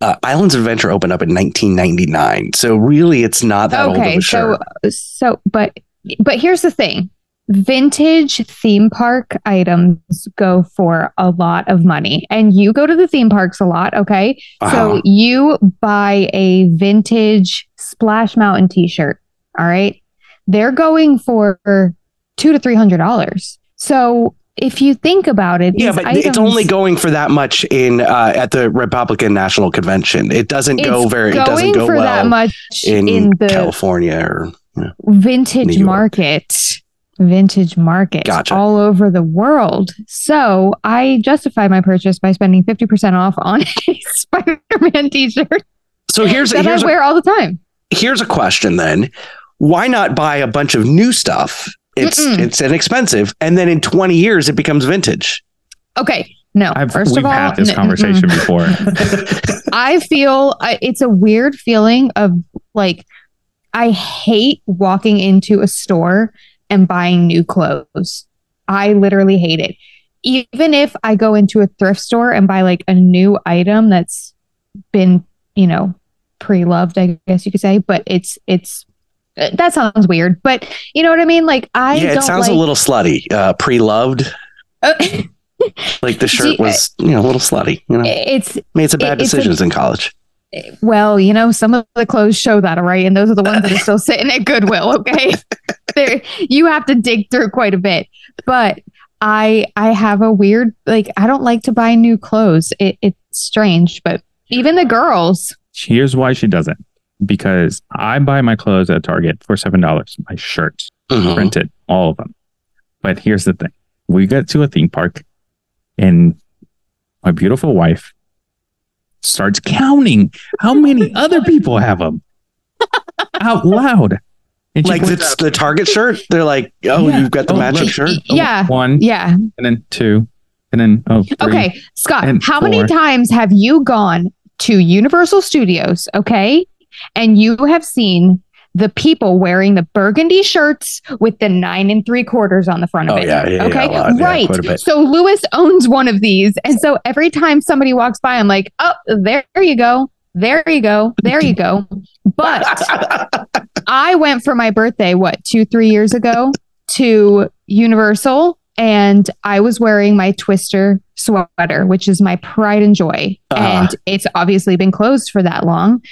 Uh, Islands of Adventure opened up in 1999, so really, it's not that old of okay, a so so but but here's the thing. Vintage theme park items go for a lot of money. And you go to the theme parks a lot, okay? Uh-huh. So you buy a vintage Splash Mountain t-shirt, all right? They're going for 2 to 300 dollars. So if you think about it, yeah, but it's only going for that much in uh, at the Republican National Convention. It doesn't go very. It doesn't go for well that much in, in the- California or you know. vintage market vintage market Gotcha. all over the world so i justified my purchase by spending 50% off on a spider-man t-shirt So here's that here's i a, wear all the time here's a question then: Why not buy a bunch of new stuff? It's Mm-mm. it's inexpensive, and then in 20 years it becomes vintage. okay no I've, 1st we've of all had this n- conversation mm-mm. before. i feel I, it's a weird feeling of like i hate walking into a store and buying new clothes i literally hate it even if i go into a thrift store and buy like a new item that's been you know pre-loved i guess you could say but it's it's that sounds weird but you know what i mean like i yeah, it don't sounds like, a little slutty. Uh, pre-loved, Uh, like the shirt See, was you know a little slutty. You know, it's made some bad it- it's a- decisions in college. Well, you know, some of the clothes show that, all right, and those are the ones that are still sitting at Goodwill. Okay, there you have to dig through quite a bit. But I, I have a weird like I don't like to buy new clothes. It, it's strange, but even the girls. Here's why she doesn't. Because I buy my clothes at Target for seven dollars. My shirts, Mhm. printed, all of them. But here's the thing: we get to a theme park, and my beautiful wife starts counting how many other people have them out loud. And Like points the, the Target shirt, they're like, oh, Yeah. you've got the Oh, matching look. shirt. Yeah, one, yeah. and then two, and then oh, three. Okay, Scott, and how many times have you gone to Universal Studios? Okay, and you have seen the people wearing the burgundy shirts with the nine and three quarters on the front of Oh, it. yeah, yeah, okay. Yeah, right. So Luis owns one of these, and so every time somebody walks by, I'm like, oh, there you go. There you go. There you go. But I went for my birthday, what, two, three years ago to Universal, and I was wearing my Twister sweater, which is my pride and joy. Uh-huh. And it's obviously been closed for that long.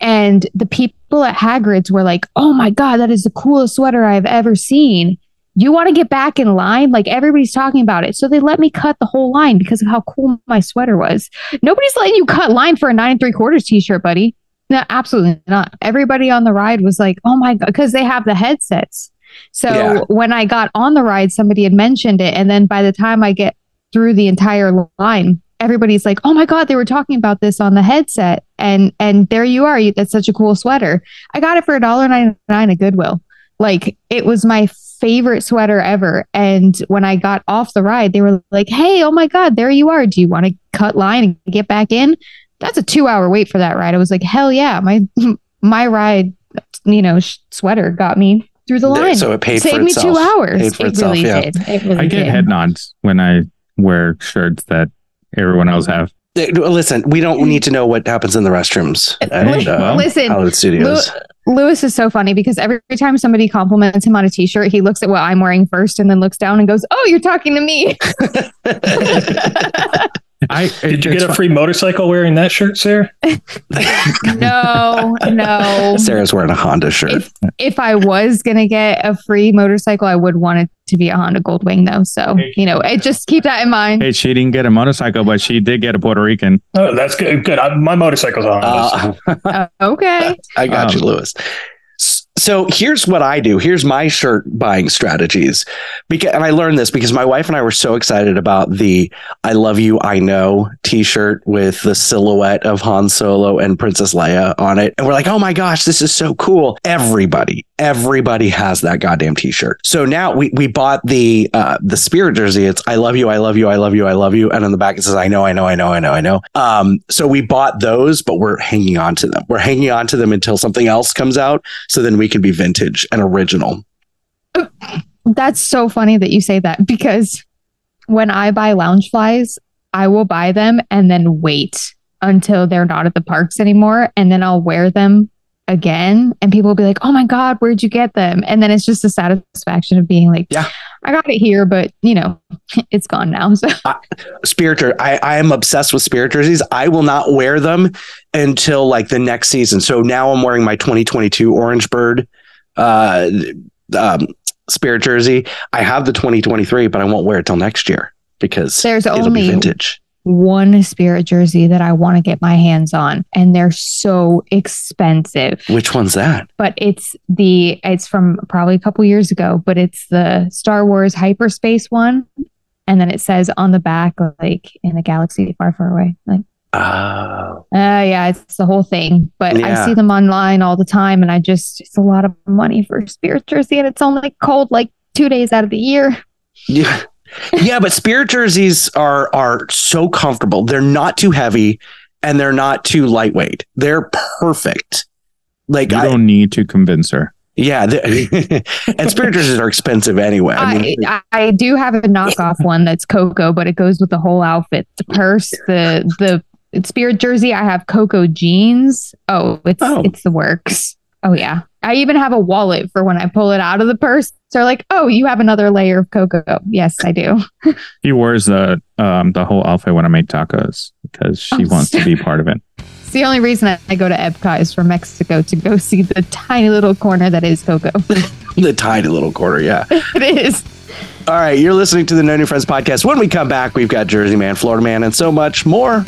And the people at Hagrid's were like, oh my God, that is the coolest sweater I've ever seen. You want to get back in line? Like everybody's talking about it. So they let me cut the whole line because of how cool my sweater was. Nobody's letting you cut line for a nine and three quarters t shirt, buddy. No, absolutely not. Everybody on the ride was like, oh my God, because they have the headsets. So Yeah. when I got on the ride, somebody had mentioned it. And then by the time I get through the entire line, everybody's like, oh my God, they were talking about this on the headset. And and there you are. You, that's such a cool sweater. I got it for a dollar ninety nine at Goodwill. Like it was my favorite sweater ever. And when I got off the ride, they were like, hey, oh my God, there you are. Do you want to cut line and get back in? That's a two hour wait for that ride. I was like, hell yeah. My my ride, you know, sh- sweater got me through the line. so it paid for Saved me itself. two hours. Paid for it itself, really yeah. did. It really I get did. head nods when I wear shirts that everyone else have. Eh, Listen, we don't need to know what happens in the restrooms at Li- uh, listen, Hollywood Studios. Lew- Luis is so funny because every time somebody compliments him on a t-shirt, he looks at what I'm wearing first and then looks down and goes, "Oh, you're talking to me." I Did you get a free motorcycle wearing that shirt, Sarah? no, no. Sarah's wearing a Honda shirt. If if I was gonna get a free motorcycle, I would want it to be a Honda Goldwing though. So you know, it, just keep that in mind. Hey, she didn't get a motorcycle, but she did get a Puerto Rican. Oh, that's good. Good. I, my motorcycle's on. Uh, Uh, okay. I got you, Um, Luis. So here's what I do. Here's my shirt buying strategies. Because and I learned this because my wife and I were so excited about the I love you, I know t-shirt with the silhouette of Han Solo and Princess Leia on it. And we're like, oh my gosh, this is so cool. Everybody, everybody has that goddamn t-shirt. So now we we bought the uh the spirit jersey. It's I love you, I love you, I love you, I love you. And on the back it says I know, I know, I know, I know, I know. Um so we bought those, but we're hanging on to them. We're hanging on to them until something else comes out so then we can be vintage and original. That's so funny that you say that because when I buy Loungeflys, I will buy them and then wait until they're not at the parks anymore. And then I'll wear them again. And people will be like, oh my God, where'd you get them? And then it's just the satisfaction of being like, yeah, I got it here, but you know, it's gone now. So Spirit jer- I, I am obsessed with spirit jerseys. I will not wear them until like the next season. So now I'm wearing my 2022 Orange Bird uh, um, spirit jersey. I have the 2023, but I won't wear it till next year because There's only- be vintage. One spirit jersey that I want to get my hands on, and they're so expensive. Which one's that? but it's the it's from probably a couple years ago but it's the star wars hyperspace one and then it says on the back like in a galaxy far far away like Oh, uh yeah it's the whole thing but i see them online all the time and i just it's a lot of money for a spirit jersey and it's only cold like two days out of the year yeah. Yeah, but spirit jerseys are are so comfortable. They're not too heavy and they're not too lightweight. They're perfect. Like You I, don't need to convince her. yeah, the- and spirit jerseys are expensive anyway. I mean, I, I do have a knockoff one that's Coco, but it goes with the whole outfit. The purse, the the spirit jersey. I have Coco jeans. Oh, it's oh. it's the works. Oh yeah. I even have a wallet for when I pull it out of the purse. They're like, oh, you have another layer of Coco. Yes, I do. He wears the um the whole outfit when I make tacos because she Oh, wants to be part of it. It's the only reason I- I go to Epcot is for Mexico to go see the tiny little corner that is Coco. the tiny little corner, yeah. it is. All right, you're listening to the No New Friends podcast. When we come back, we've got Jersey Man, Florida Man, and so much more.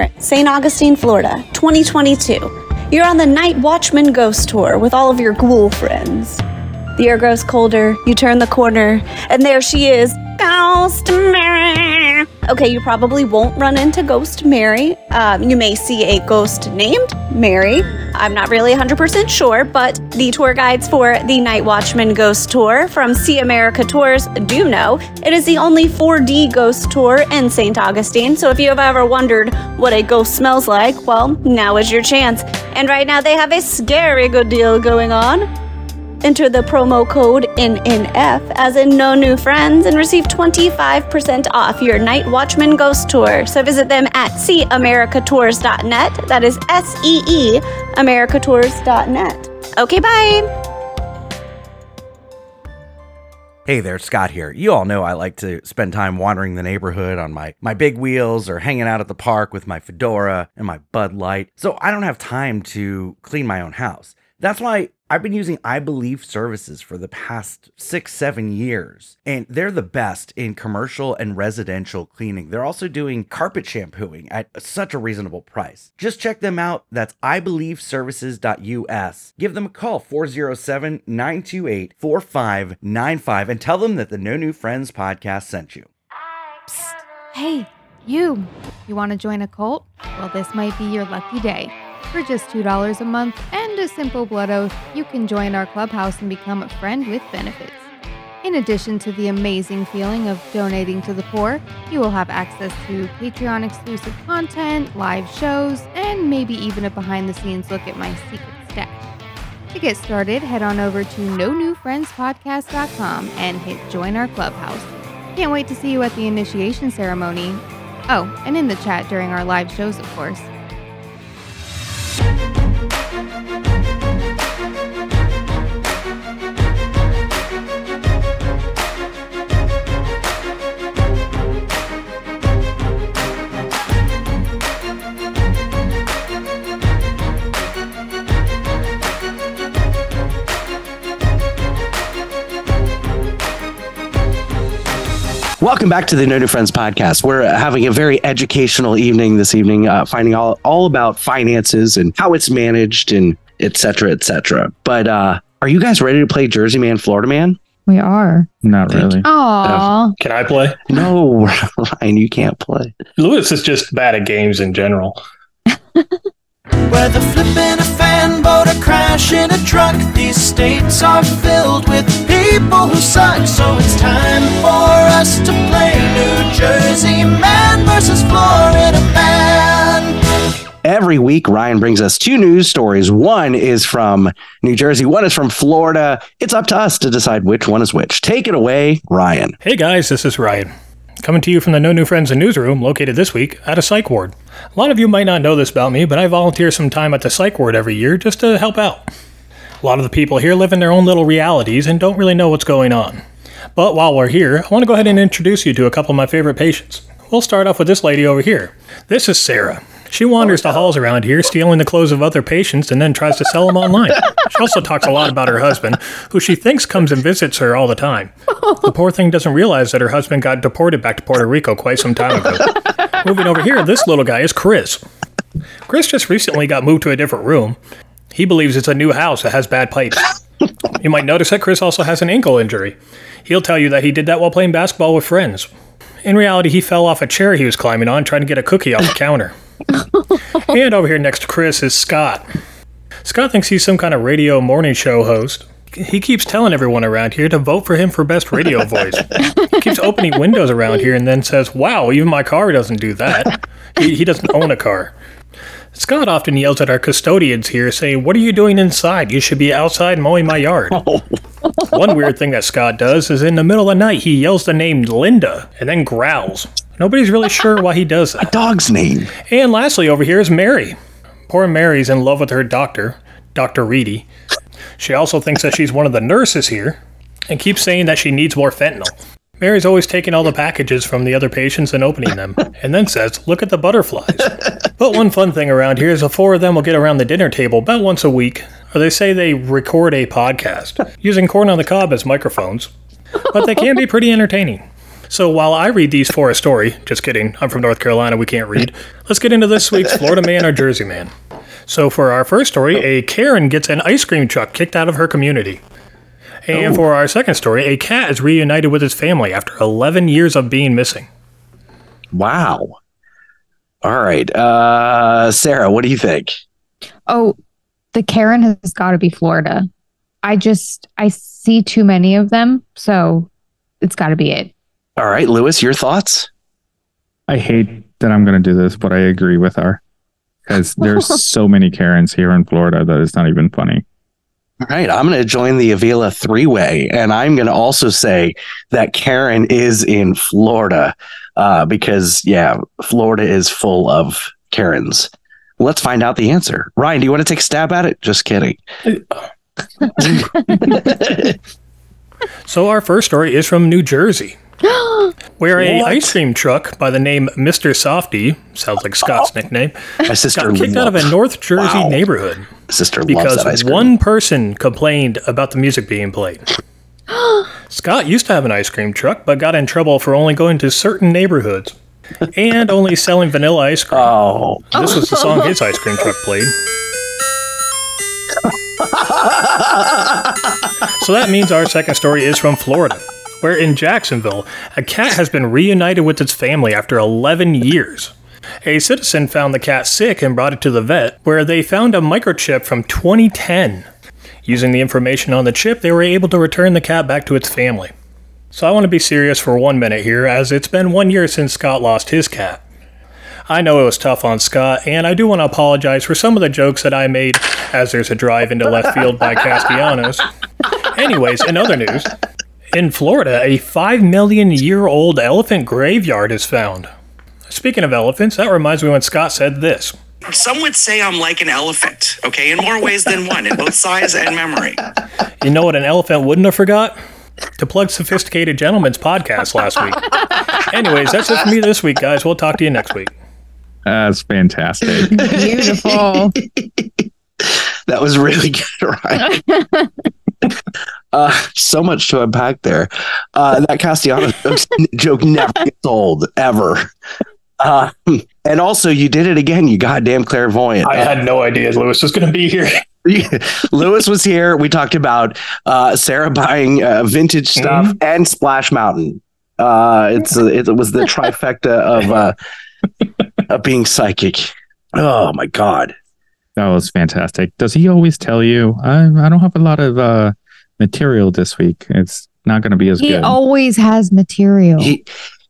It St. Augustine, Florida, 2022. You're on the Night Watchman Ghost Tour with all of your ghoul friends. The air grows colder, you turn the corner, and there she is Ghost Mary. Okay, you probably won't run into Ghost Mary. Um, you may see a ghost named Mary. I'm not really 100% sure, but the tour guides for the Night Watchman Ghost Tour from See America Tours do know it is the only 4D ghost tour in St. Augustine. So if you have ever wondered what a ghost smells like, well, now is your chance. And right now they have a scary good deal going on. Enter the promo code NNF as in no new friends and receive 25% off your Night Watchman Ghost Tour. So visit them at seeamericatours.net. That is S E E americatours.net. Okay, bye. Hey there, Scott here. You all know I like to spend time wandering the neighborhood on my, my big wheels or hanging out at the park with my fedora and my Bud Light. So I don't have time to clean my own house. That's why I've been using I Believe services for the past six, seven years. And they're the best in commercial and residential cleaning. They're also doing carpet shampooing at such a reasonable price. Just check them out. That's ibelieveservices.us. Give them a call, 407 928 4595, and tell them that the No New Friends podcast sent you. Hey, you. You want to join a cult? Well, this might be your lucky day. For just $2 a month and a simple blood oath, you can join our clubhouse and become a friend with benefits. In addition to the amazing feeling of donating to the poor, you will have access to Patreon exclusive content, live shows, and maybe even a behind the scenes look at my secret stash. To get started, head on over to no new friends newfriendspodcast.com and hit join our clubhouse. Can't wait to see you at the initiation ceremony. Oh, and in the chat during our live shows, of course. Thank you. Welcome back to the No New Friends podcast. We're having a very educational evening this evening, uh, finding all, all about finances and how it's managed and et cetera, et cetera. But uh, are you guys ready to play Jersey Man, Florida Man? We are. Not really. Aww. Can I play? No, Ryan, you can't play. Luis is just bad at games in general. Whether flipping a fan boat or crashing a truck, these states are filled with people who suck. So it's time for us to play New Jersey man versus Florida man. Every week, Ryan brings us two news stories. One is from New Jersey, one is from Florida. It's up to us to decide which one is which. Take it away, Ryan. Hey guys, this is Ryan. Coming to you from the No New Friends in newsroom located this week at a psych ward. A lot of you might not know this about me, but I volunteer some time at the psych ward every year just to help out. A lot of the people here live in their own little realities and don't really know what's going on. But while we're here, I want to go ahead and introduce you to a couple of my favorite patients. We'll start off with this lady over here. This is Sarah. She wanders the halls around here, stealing the clothes of other patients, and then tries to sell them online. She also talks a lot about her husband, who she thinks comes and visits her all the time. The poor thing doesn't realize that her husband got deported back to Puerto Rico quite some time ago. Moving over here, this little guy is Chris. Chris just recently got moved to a different room. He believes it's a new house that has bad pipes. You might notice that Chris also has an ankle injury. He'll tell you that he did that while playing basketball with friends. In reality, he fell off a chair he was climbing on trying to get a cookie off the counter. and over here next to Chris is Scott. Scott thinks he's some kind of radio morning show host. He keeps telling everyone around here to vote for him for best radio voice. He keeps opening windows around here and then says, Wow, even my car doesn't do that. He, he doesn't own a car. Scott often yells at our custodians here, saying, What are you doing inside? You should be outside mowing my yard. Oh. One weird thing that Scott does is in the middle of the night, he yells the name Linda and then growls. Nobody's really sure why he does that. A dog's name. And lastly, over here is Mary. Poor Mary's in love with her doctor, Dr. Reedy. She also thinks that she's one of the nurses here and keeps saying that she needs more fentanyl. Mary's always taking all the packages from the other patients and opening them, and then says, Look at the butterflies. but one fun thing around here is the four of them will get around the dinner table about once a week, or they say they record a podcast using corn on the cob as microphones. But they can be pretty entertaining. So while I read these for a story, just kidding, I'm from North Carolina, we can't read, let's get into this week's Florida Man or Jersey Man. So for our first story, a Karen gets an ice cream truck kicked out of her community. And for our second story, a cat is reunited with his family after 11 years of being missing. Wow. All right. Uh, Sarah, what do you think? Oh, the Karen has got to be Florida. I just I see too many of them, so it's got to be it. All right, Luis, your thoughts? I hate that I'm going to do this, but I agree with her because there's so many Karens here in Florida that it's not even funny. All right, I'm going to join the Avila three way, and I'm going to also say that Karen is in Florida uh, because, yeah, Florida is full of Karens. Let's find out the answer. Ryan, do you want to take a stab at it? Just kidding. So our first story is from New Jersey, where a What? ice cream truck by the name Mr. Softy, sounds like Scott's oh. nickname, My sister got kicked out of a North Jersey Wow. neighborhood Sister loves because that ice cream. one person complained about the music being played. Scott used to have an ice cream truck, but got in trouble for only going to certain neighborhoods and only selling vanilla ice cream. Oh, This was the song his ice cream truck played. So that means our second story is from Florida, where in Jacksonville, a cat has been reunited with its family after 11 years. A citizen found the cat sick and brought it to the vet, where they found a microchip from 2010. Using the information on the chip, they were able to return the cat back to its family. So I want to be serious for one minute here, as it's been one year since Scott lost his cat. I know it was tough on Scott, and I do want to apologize for some of the jokes that I made as there's a drive into left field by Castellanos. Anyways, in other news, in Florida, a 5 million year old elephant graveyard is found. Speaking of elephants, that reminds me when Scott said this. Some would say I'm like an elephant, okay, in more ways than one, in both size and memory. You know what an elephant wouldn't have forgot? To plug Sophisticated Gentlemen's podcast last week. Anyways, that's it for me this week, guys. We'll talk to you next week. That's fantastic. Beautiful. that was really good, Ryan. Uh, so much to unpack there. Uh, that Castellano joke never gets old ever. Uh, and also, you did it again. You goddamn clairvoyant. I had no idea Luis was going to be here. Luis was here. We talked about uh, Sarah buying uh, vintage stuff Mm-hmm. and Splash Mountain. Uh, it's it was the trifecta of uh, of being psychic. Oh my god! That was fantastic. Does he always tell you, I, I don't have a lot of uh, material this week. It's not going to be as He good. He always has material. He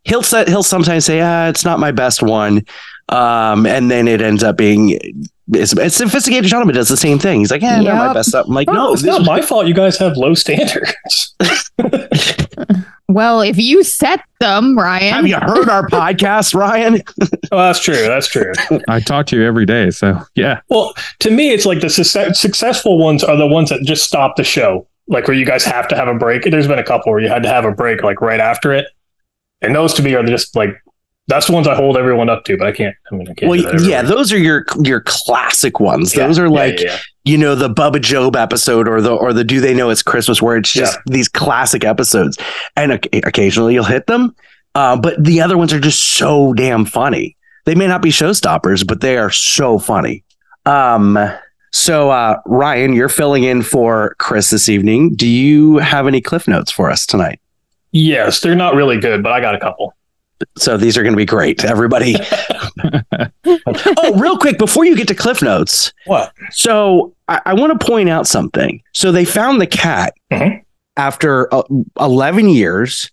he'll set he'll sometimes say, ah, it's not my best one. Um, and then it ends up being it's, it's sophisticated gentleman does the same thing. He's like, yeah, not my best stuff. I'm like, No, no, it's this not my fault. You guys have low standards. well, if you set them, Ryan. Have you heard our podcast, Ryan? oh, that's true. That's true. I talk to you every day. So, yeah. Well, to me, it's like the success- successful ones are the ones that just stop the show, like where you guys have to have a break. There's been a couple where you had to have a break, like right after it, and those to me are just like that's the ones I hold everyone up to. But I can't. I mean, I can't. Well, do that every yeah, those are your your classic ones. Yeah, Those are like yeah, yeah. You know the Bubba Job episode or the or the Do They Know It's Christmas, where it's just these classic episodes, and oc- occasionally you'll hit them. Uh, but the other ones are just so damn funny. They may not be showstoppers, but they are so funny. Um, so uh, Ryan, you're filling in for Chris this evening. Do you have any cliff notes for us tonight? Yes, they're not really good, but I got a couple. So these are going to be great. Everybody. oh, real quick before you get to Cliff Notes. What? So I, I want to point out something. So they found the cat after uh, 11 years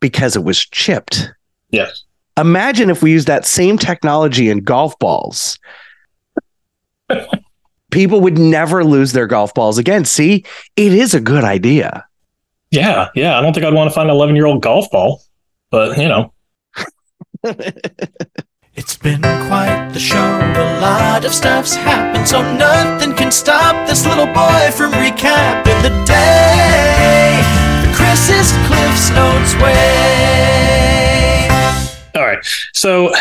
because it was chipped. Yes. Imagine if we used that same technology in golf balls. People would never lose their golf balls again. See, it is a good idea. Yeah, yeah. I don't think I'd want to find an 11 year old golf ball, but you know. It's been quite the show. A lot of stuff's happened, so nothing can stop this little boy from recapping the day. The Chris's Cliff's Notes way. All right. So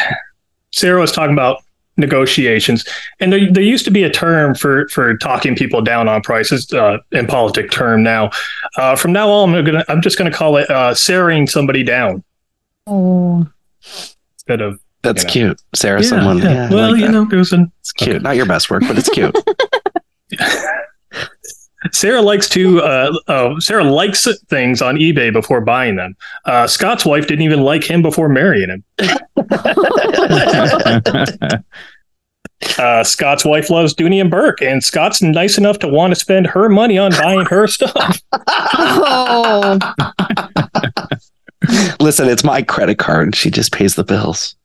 Sarah was talking about negotiations, and there, there used to be a term for for talking people down on prices, uh, in politic term. Now, uh, from now on, I'm gonna I'm just gonna call it uh, Sarahing somebody down Oh. instead of. That's you know. cute. Sarah, Yeah, someone. yeah. Yeah, well, like you that. know, it was It's cute. Not your best work, but it's cute. Sarah likes to uh, oh, Sarah likes things on eBay before buying them. Uh, Scott's wife didn't even like him before marrying him. Uh, Scott's wife loves Dooney and Bourke, and Scott's nice enough to want to spend her money on buying her stuff. Oh. Listen, it's my credit card. She just pays the bills.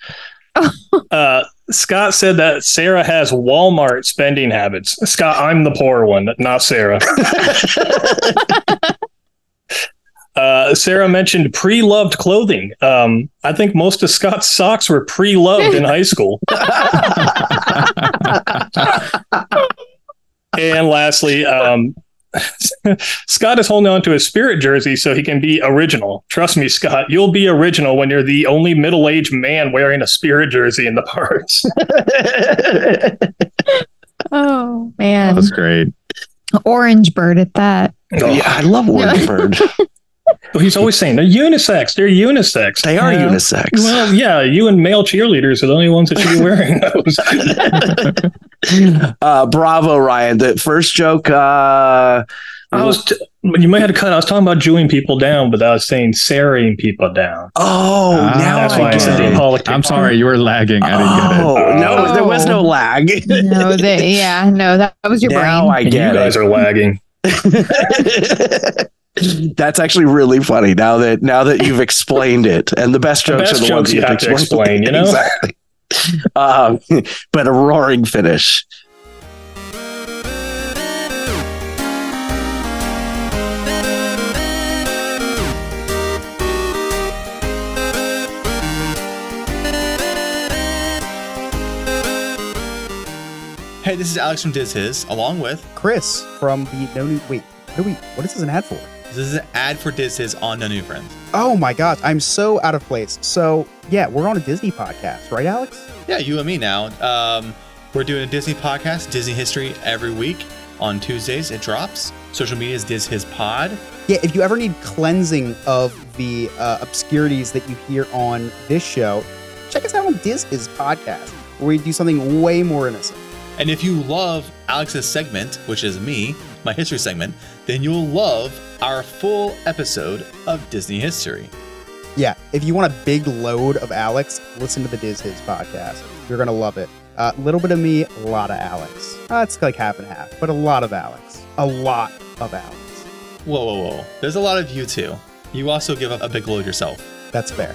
Uh, Scott said that Sarah has Walmart spending habits. Scott, I'm the poor one, not Sarah. Uh, Sarah mentioned pre-loved clothing. Um, I think most of Scott's socks were pre-loved in high school. and lastly, um, Scott is holding on to his spirit jersey so he can be original. Trust me, Scott, you'll be original when you're the only middle-aged man wearing a spirit jersey in the parks. Oh man. That's great. Orange bird at that. Oh, yeah, I love Orange Bird. Well, he's always saying they're unisex. They're unisex. They are Yeah. unisex. Well, yeah, you and male cheerleaders are the only ones that should be wearing those. uh, bravo, Ryan. The first joke. Uh, I was. T- you might have to cut. I was talking about Jewing people down, but I was saying Sarahing people down. Oh, Ah, now that's I why I get said it. the politics. I'm sorry, you were lagging. I didn't get it. Oh no, there was no lag. No, they, yeah, no, that, that was your now I brain. get you guys it. are lagging. That's actually really funny now that now that you've explained it, and the best The jokes best are the jokes ones you you've to explained. explain, you know? exactly. Um, but a roaring finish. Hey, this is Alex from Diz His, along with Chris from the No New. Wait, what, do we, what is this an ad for? This is an ad for Diz His on the New Friends. Oh my gosh, I'm so out of place. So, yeah, we're on a Disney podcast, right, Alex? Yeah, you and me now. Um, we're doing a Disney podcast, Disney history every week on Tuesdays. It drops. Social media is Diz His Pod. Yeah, if you ever need cleansing of the uh, obscurities that you hear on this show, check us out on Diz His podcast, where we do something way more innocent. And if you love Alex's segment, which is me, my history segment, then you'll love our full episode of Disney history. Yeah, if you want a big load of Alex, listen to the Diz His podcast. You're gonna love it. A little bit of me, a lot of Alex. Uh, it's like half and half, but a lot of Alex. A lot of Alex. Whoa, whoa, whoa. There's a lot of you too. You also give up a big load yourself. That's fair.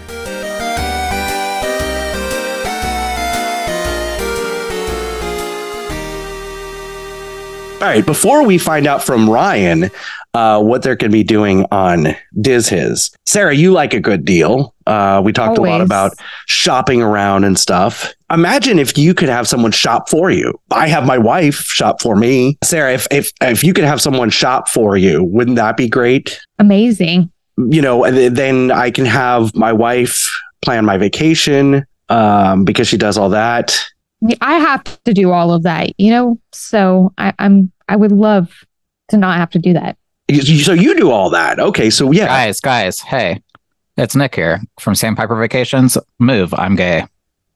All right, before we find out from Ryan uh, what they're going to be doing on Diz His, Sarah, you like a good deal. Uh, we talked a lot about shopping around and stuff. Imagine if you could have someone shop for you. I have my wife shop for me. Sarah, if if if you could have someone shop for you, wouldn't that be great? Amazing. You know, then I can have my wife plan my vacation um, because she does all that. I have to do all of that, you know. So I, I'm I would love to not have to do that. So you do all that. Okay, so yeah. Guys, guys, hey. It's Nick here from Sandpiper Vacations. Move, I'm gay.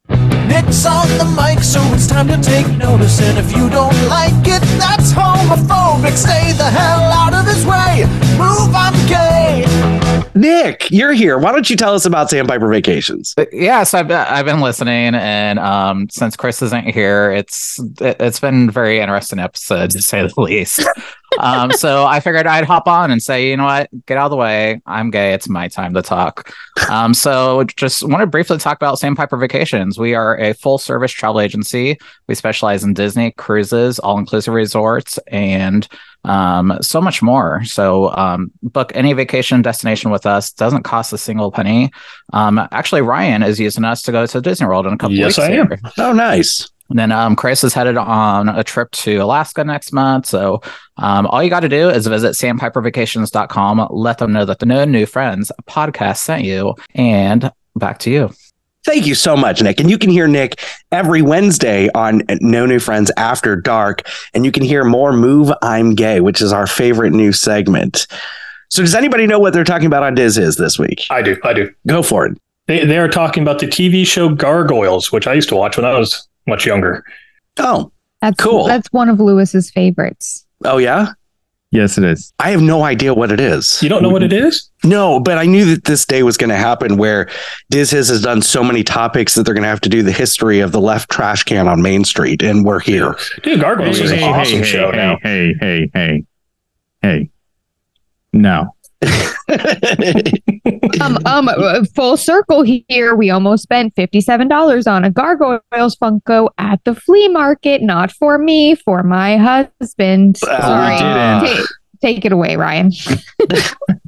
Nick's on the mic, so it's time to take notice. And if you don't like it, that's homophobic. Stay the hell out of his way. Move, I'm gay. Nick, you're here. Why don't you tell us about Sandpiper Vacations? But yeah, so I've, I've been listening, and um, since Chris isn't here, it's it, it's been very interesting episode to say the least. um, so I figured I'd hop on and say, you know what, get out of the way. I'm gay. It's my time to talk. Um, so just want to briefly talk about Sandpiper Vacations. We are a full service travel agency. We specialize in Disney cruises, all inclusive resorts, and um, so much more. So um, book any vacation destination with us. Doesn't cost a single penny. Um, actually, Ryan is using us to go to Disney World in a couple Yes, weeks. I am. Oh, nice. And then um, Chris is headed on a trip to Alaska next month. So um, all you got to do is visit sandpipervacations.com, let them know that the No New Friends podcast sent you, and back to you. Thank you so much, Nick. And you can hear Nick every Wednesday on No New Friends After Dark. And you can hear more Move I'm Gay, which is our favorite new segment. So, does anybody know what they're talking about on Diz is this week? I do. I do. Go for it. They, they are talking about the TV show Gargoyles, which I used to watch when I was much younger. Oh, That's Cool. That's one of Luis's favorites. Oh, yeah? Yes, it is. I have no idea what it is. You don't know what it mm-hmm. is? No, but I knew that this day was going to happen where Diz Hiz has done so many topics that they're going to have to do the history of the left trash can on Main Street. And we're here. Dude, Gargoyles is an awesome show hey, now. Hey, hey, hey, hey. No. Um, um, uh, full circle here. We almost spent fifty-seven dollars on a Gargoyles Funko at the flea market. Not for me, for my husband. Uh, Sorry. didn't. Take, take it away, Ryan.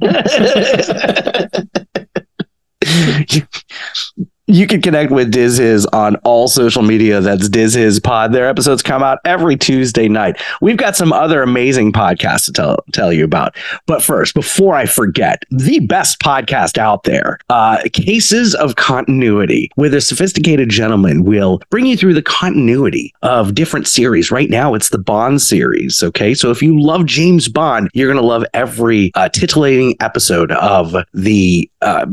You can connect with Diz Hiz on all social media. That's Diz Hiz Pod. Their episodes come out every Tuesday night. We've got some other amazing podcasts to tell, tell you about. But first, before I forget, the best podcast out there, uh, Cases of Continuity, where the sophisticated gentleman will bring you through the continuity of different series. Right now, it's the Bond series. Okay. So if you love James Bond, you're going to love every uh, titillating episode of the uh,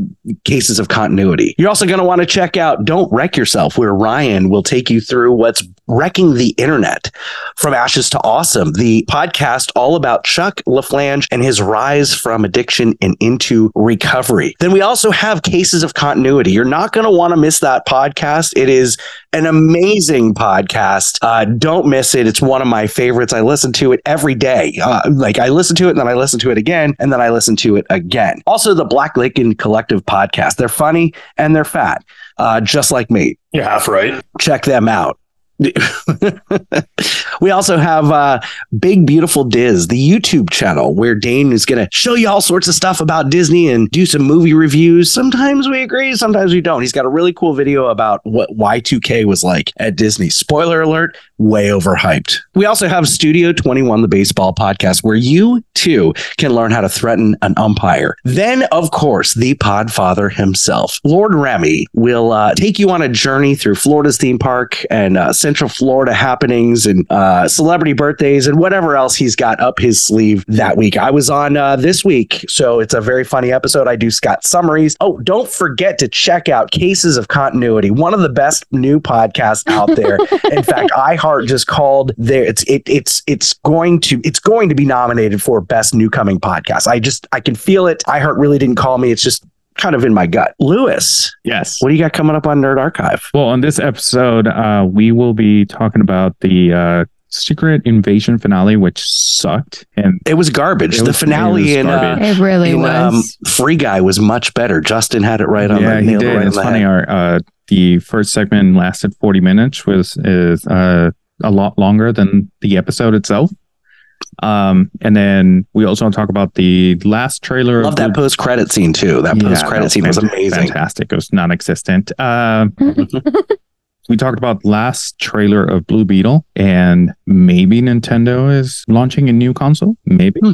Cases of Continuity. You're also going to want to check out Don't Wreck Yourself, where Ryan will take you through what's wrecking the internet from ashes to awesome. The podcast all about Chuck LaFlange and his rise from addiction and into recovery. Then we also have Cases of Continuity. You're not going to want to miss that podcast. It is an amazing podcast. Uh, don't miss it. It's one of my favorites. I listen to it every day. Uh, like I listen to it and then I listen to it again and then I listen to it again. Also, the Black Lincoln Collective podcast. They're funny and they're fat, uh, just like me. You're half right. Check them out. we also have uh, Big Beautiful Diz, the YouTube channel where Dane is going to show you all sorts of stuff about Disney and do some movie reviews. Sometimes we agree, sometimes we don't. He's got a really cool video about what Y2K was like at Disney. Spoiler alert, way overhyped. We also have Studio 21, the baseball podcast, where you too can learn how to threaten an umpire. Then, of course, the Podfather himself, Lord Remy, will uh, take you on a journey through Florida's theme park and uh, Central Florida happenings and uh, celebrity birthdays and whatever else he's got up his sleeve that week. I was on uh, this week, so it's a very funny episode. I do Scott summaries. Oh, don't forget to check out Cases of Continuity, one of the best new podcasts out there. In fact, iHeart just called there. It's it, it's it's going to it's going to be nominated for best new coming podcast. I just I can feel it. iHeart really didn't call me. It's just kind of in my gut. Luis, Yes. what do you got coming up on Nerd Archive? Well, on this episode, uh, we will be talking about the uh, Secret Invasion finale, which sucked, and It was garbage. It the was- finale it in, was uh. It really in, um, was. Free Guy was much better. Justin had it right on yeah, the he did. right it's funny. head. Our uh, the first segment lasted forty minutes, was is uh, a lot longer than the episode itself. Um, and then we also talk about the last trailer. Love that post credit scene too. That Yeah, post credit scene was amazing. Fantastic. It was non-existent. Uh, we talked about last trailer of Blue Beetle, and maybe Nintendo is launching a new console. Maybe, Hmm.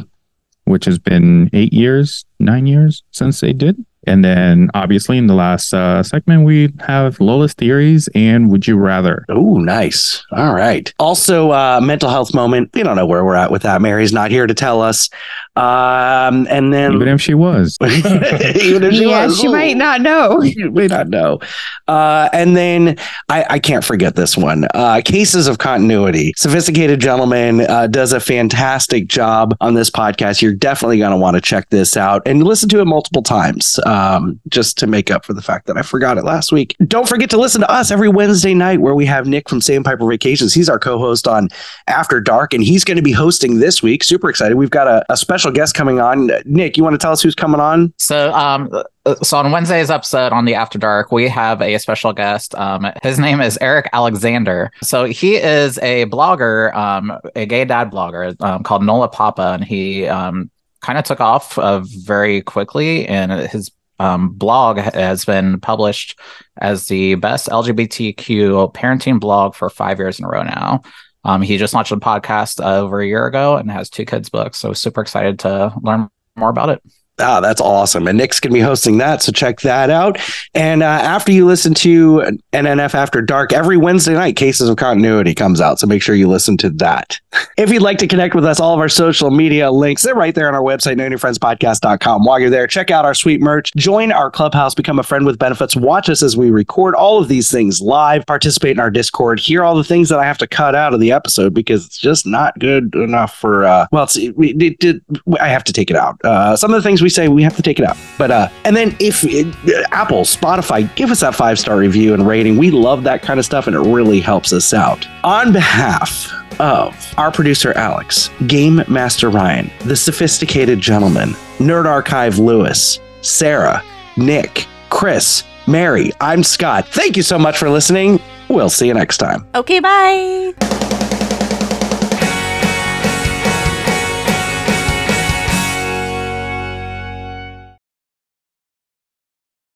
which has been eight years, nine years since they did. And then, obviously, in the last uh, segment, we have Lola's theories and Would You Rather. Oh, nice. All right. Also, uh, mental health moment. We don't know where we're at with that. Mary's not here to tell us. Um, and then Even if she was, even if she yeah, was, she might not know. you may not know. Uh, and then I, I can't forget this one. Uh, Cases of Continuity. Sophisticated Gentleman uh, does a fantastic job on this podcast. You're definitely going to want to check this out and listen to it multiple times um, just to make up for the fact that I forgot it last week. Don't forget to listen to us every Wednesday night where we have Nick from Sandpiper Vacations. He's our co host on After Dark, and he's going to be hosting this week. Super excited. We've got a, a special guest coming on. Nick, you want to tell us who's coming on? So, um, uh, so on Wednesday's episode on the After Dark, we have a special guest. Um, his name is Eric Alexander. So he is a blogger, um, a gay dad blogger um, called Nola Papa, and he um, kind of took off uh, very quickly, and his um, blog has been published as the best LGBTQ parenting blog for five years in a row now. Um, he just launched a podcast uh, over a year ago and has two kids' books. So super excited to learn more about it. Ah, that's awesome. And Nick's going to be hosting that. So check that out. And uh, after you listen to NNF After Dark, every Wednesday night, Cases of Continuity comes out. So make sure you listen to that. If you'd like to connect with us, all of our social media links, they're right there on our website, nonewfriendspodcast.com. While you're there, check out our sweet merch, join our clubhouse, become a friend with benefits, watch us as we record all of these things live, participate in our Discord, hear all the things that I have to cut out of the episode because it's just not good enough for, uh, well, it's, it, it, it, I have to take it out. Uh, some of the things we say, we have to take it out. But, uh, and then if uh, Apple, Spotify, give us that five star review and rating. We love that kind of stuff and it really helps us out. On behalf of our producer Alex, Game Master Ryan, the sophisticated gentleman, Nerd Archive Luis, Sarah, Nick, Chris, Mary, I'm Scott. Thank you so much for listening. We'll see you next time. Okay, bye.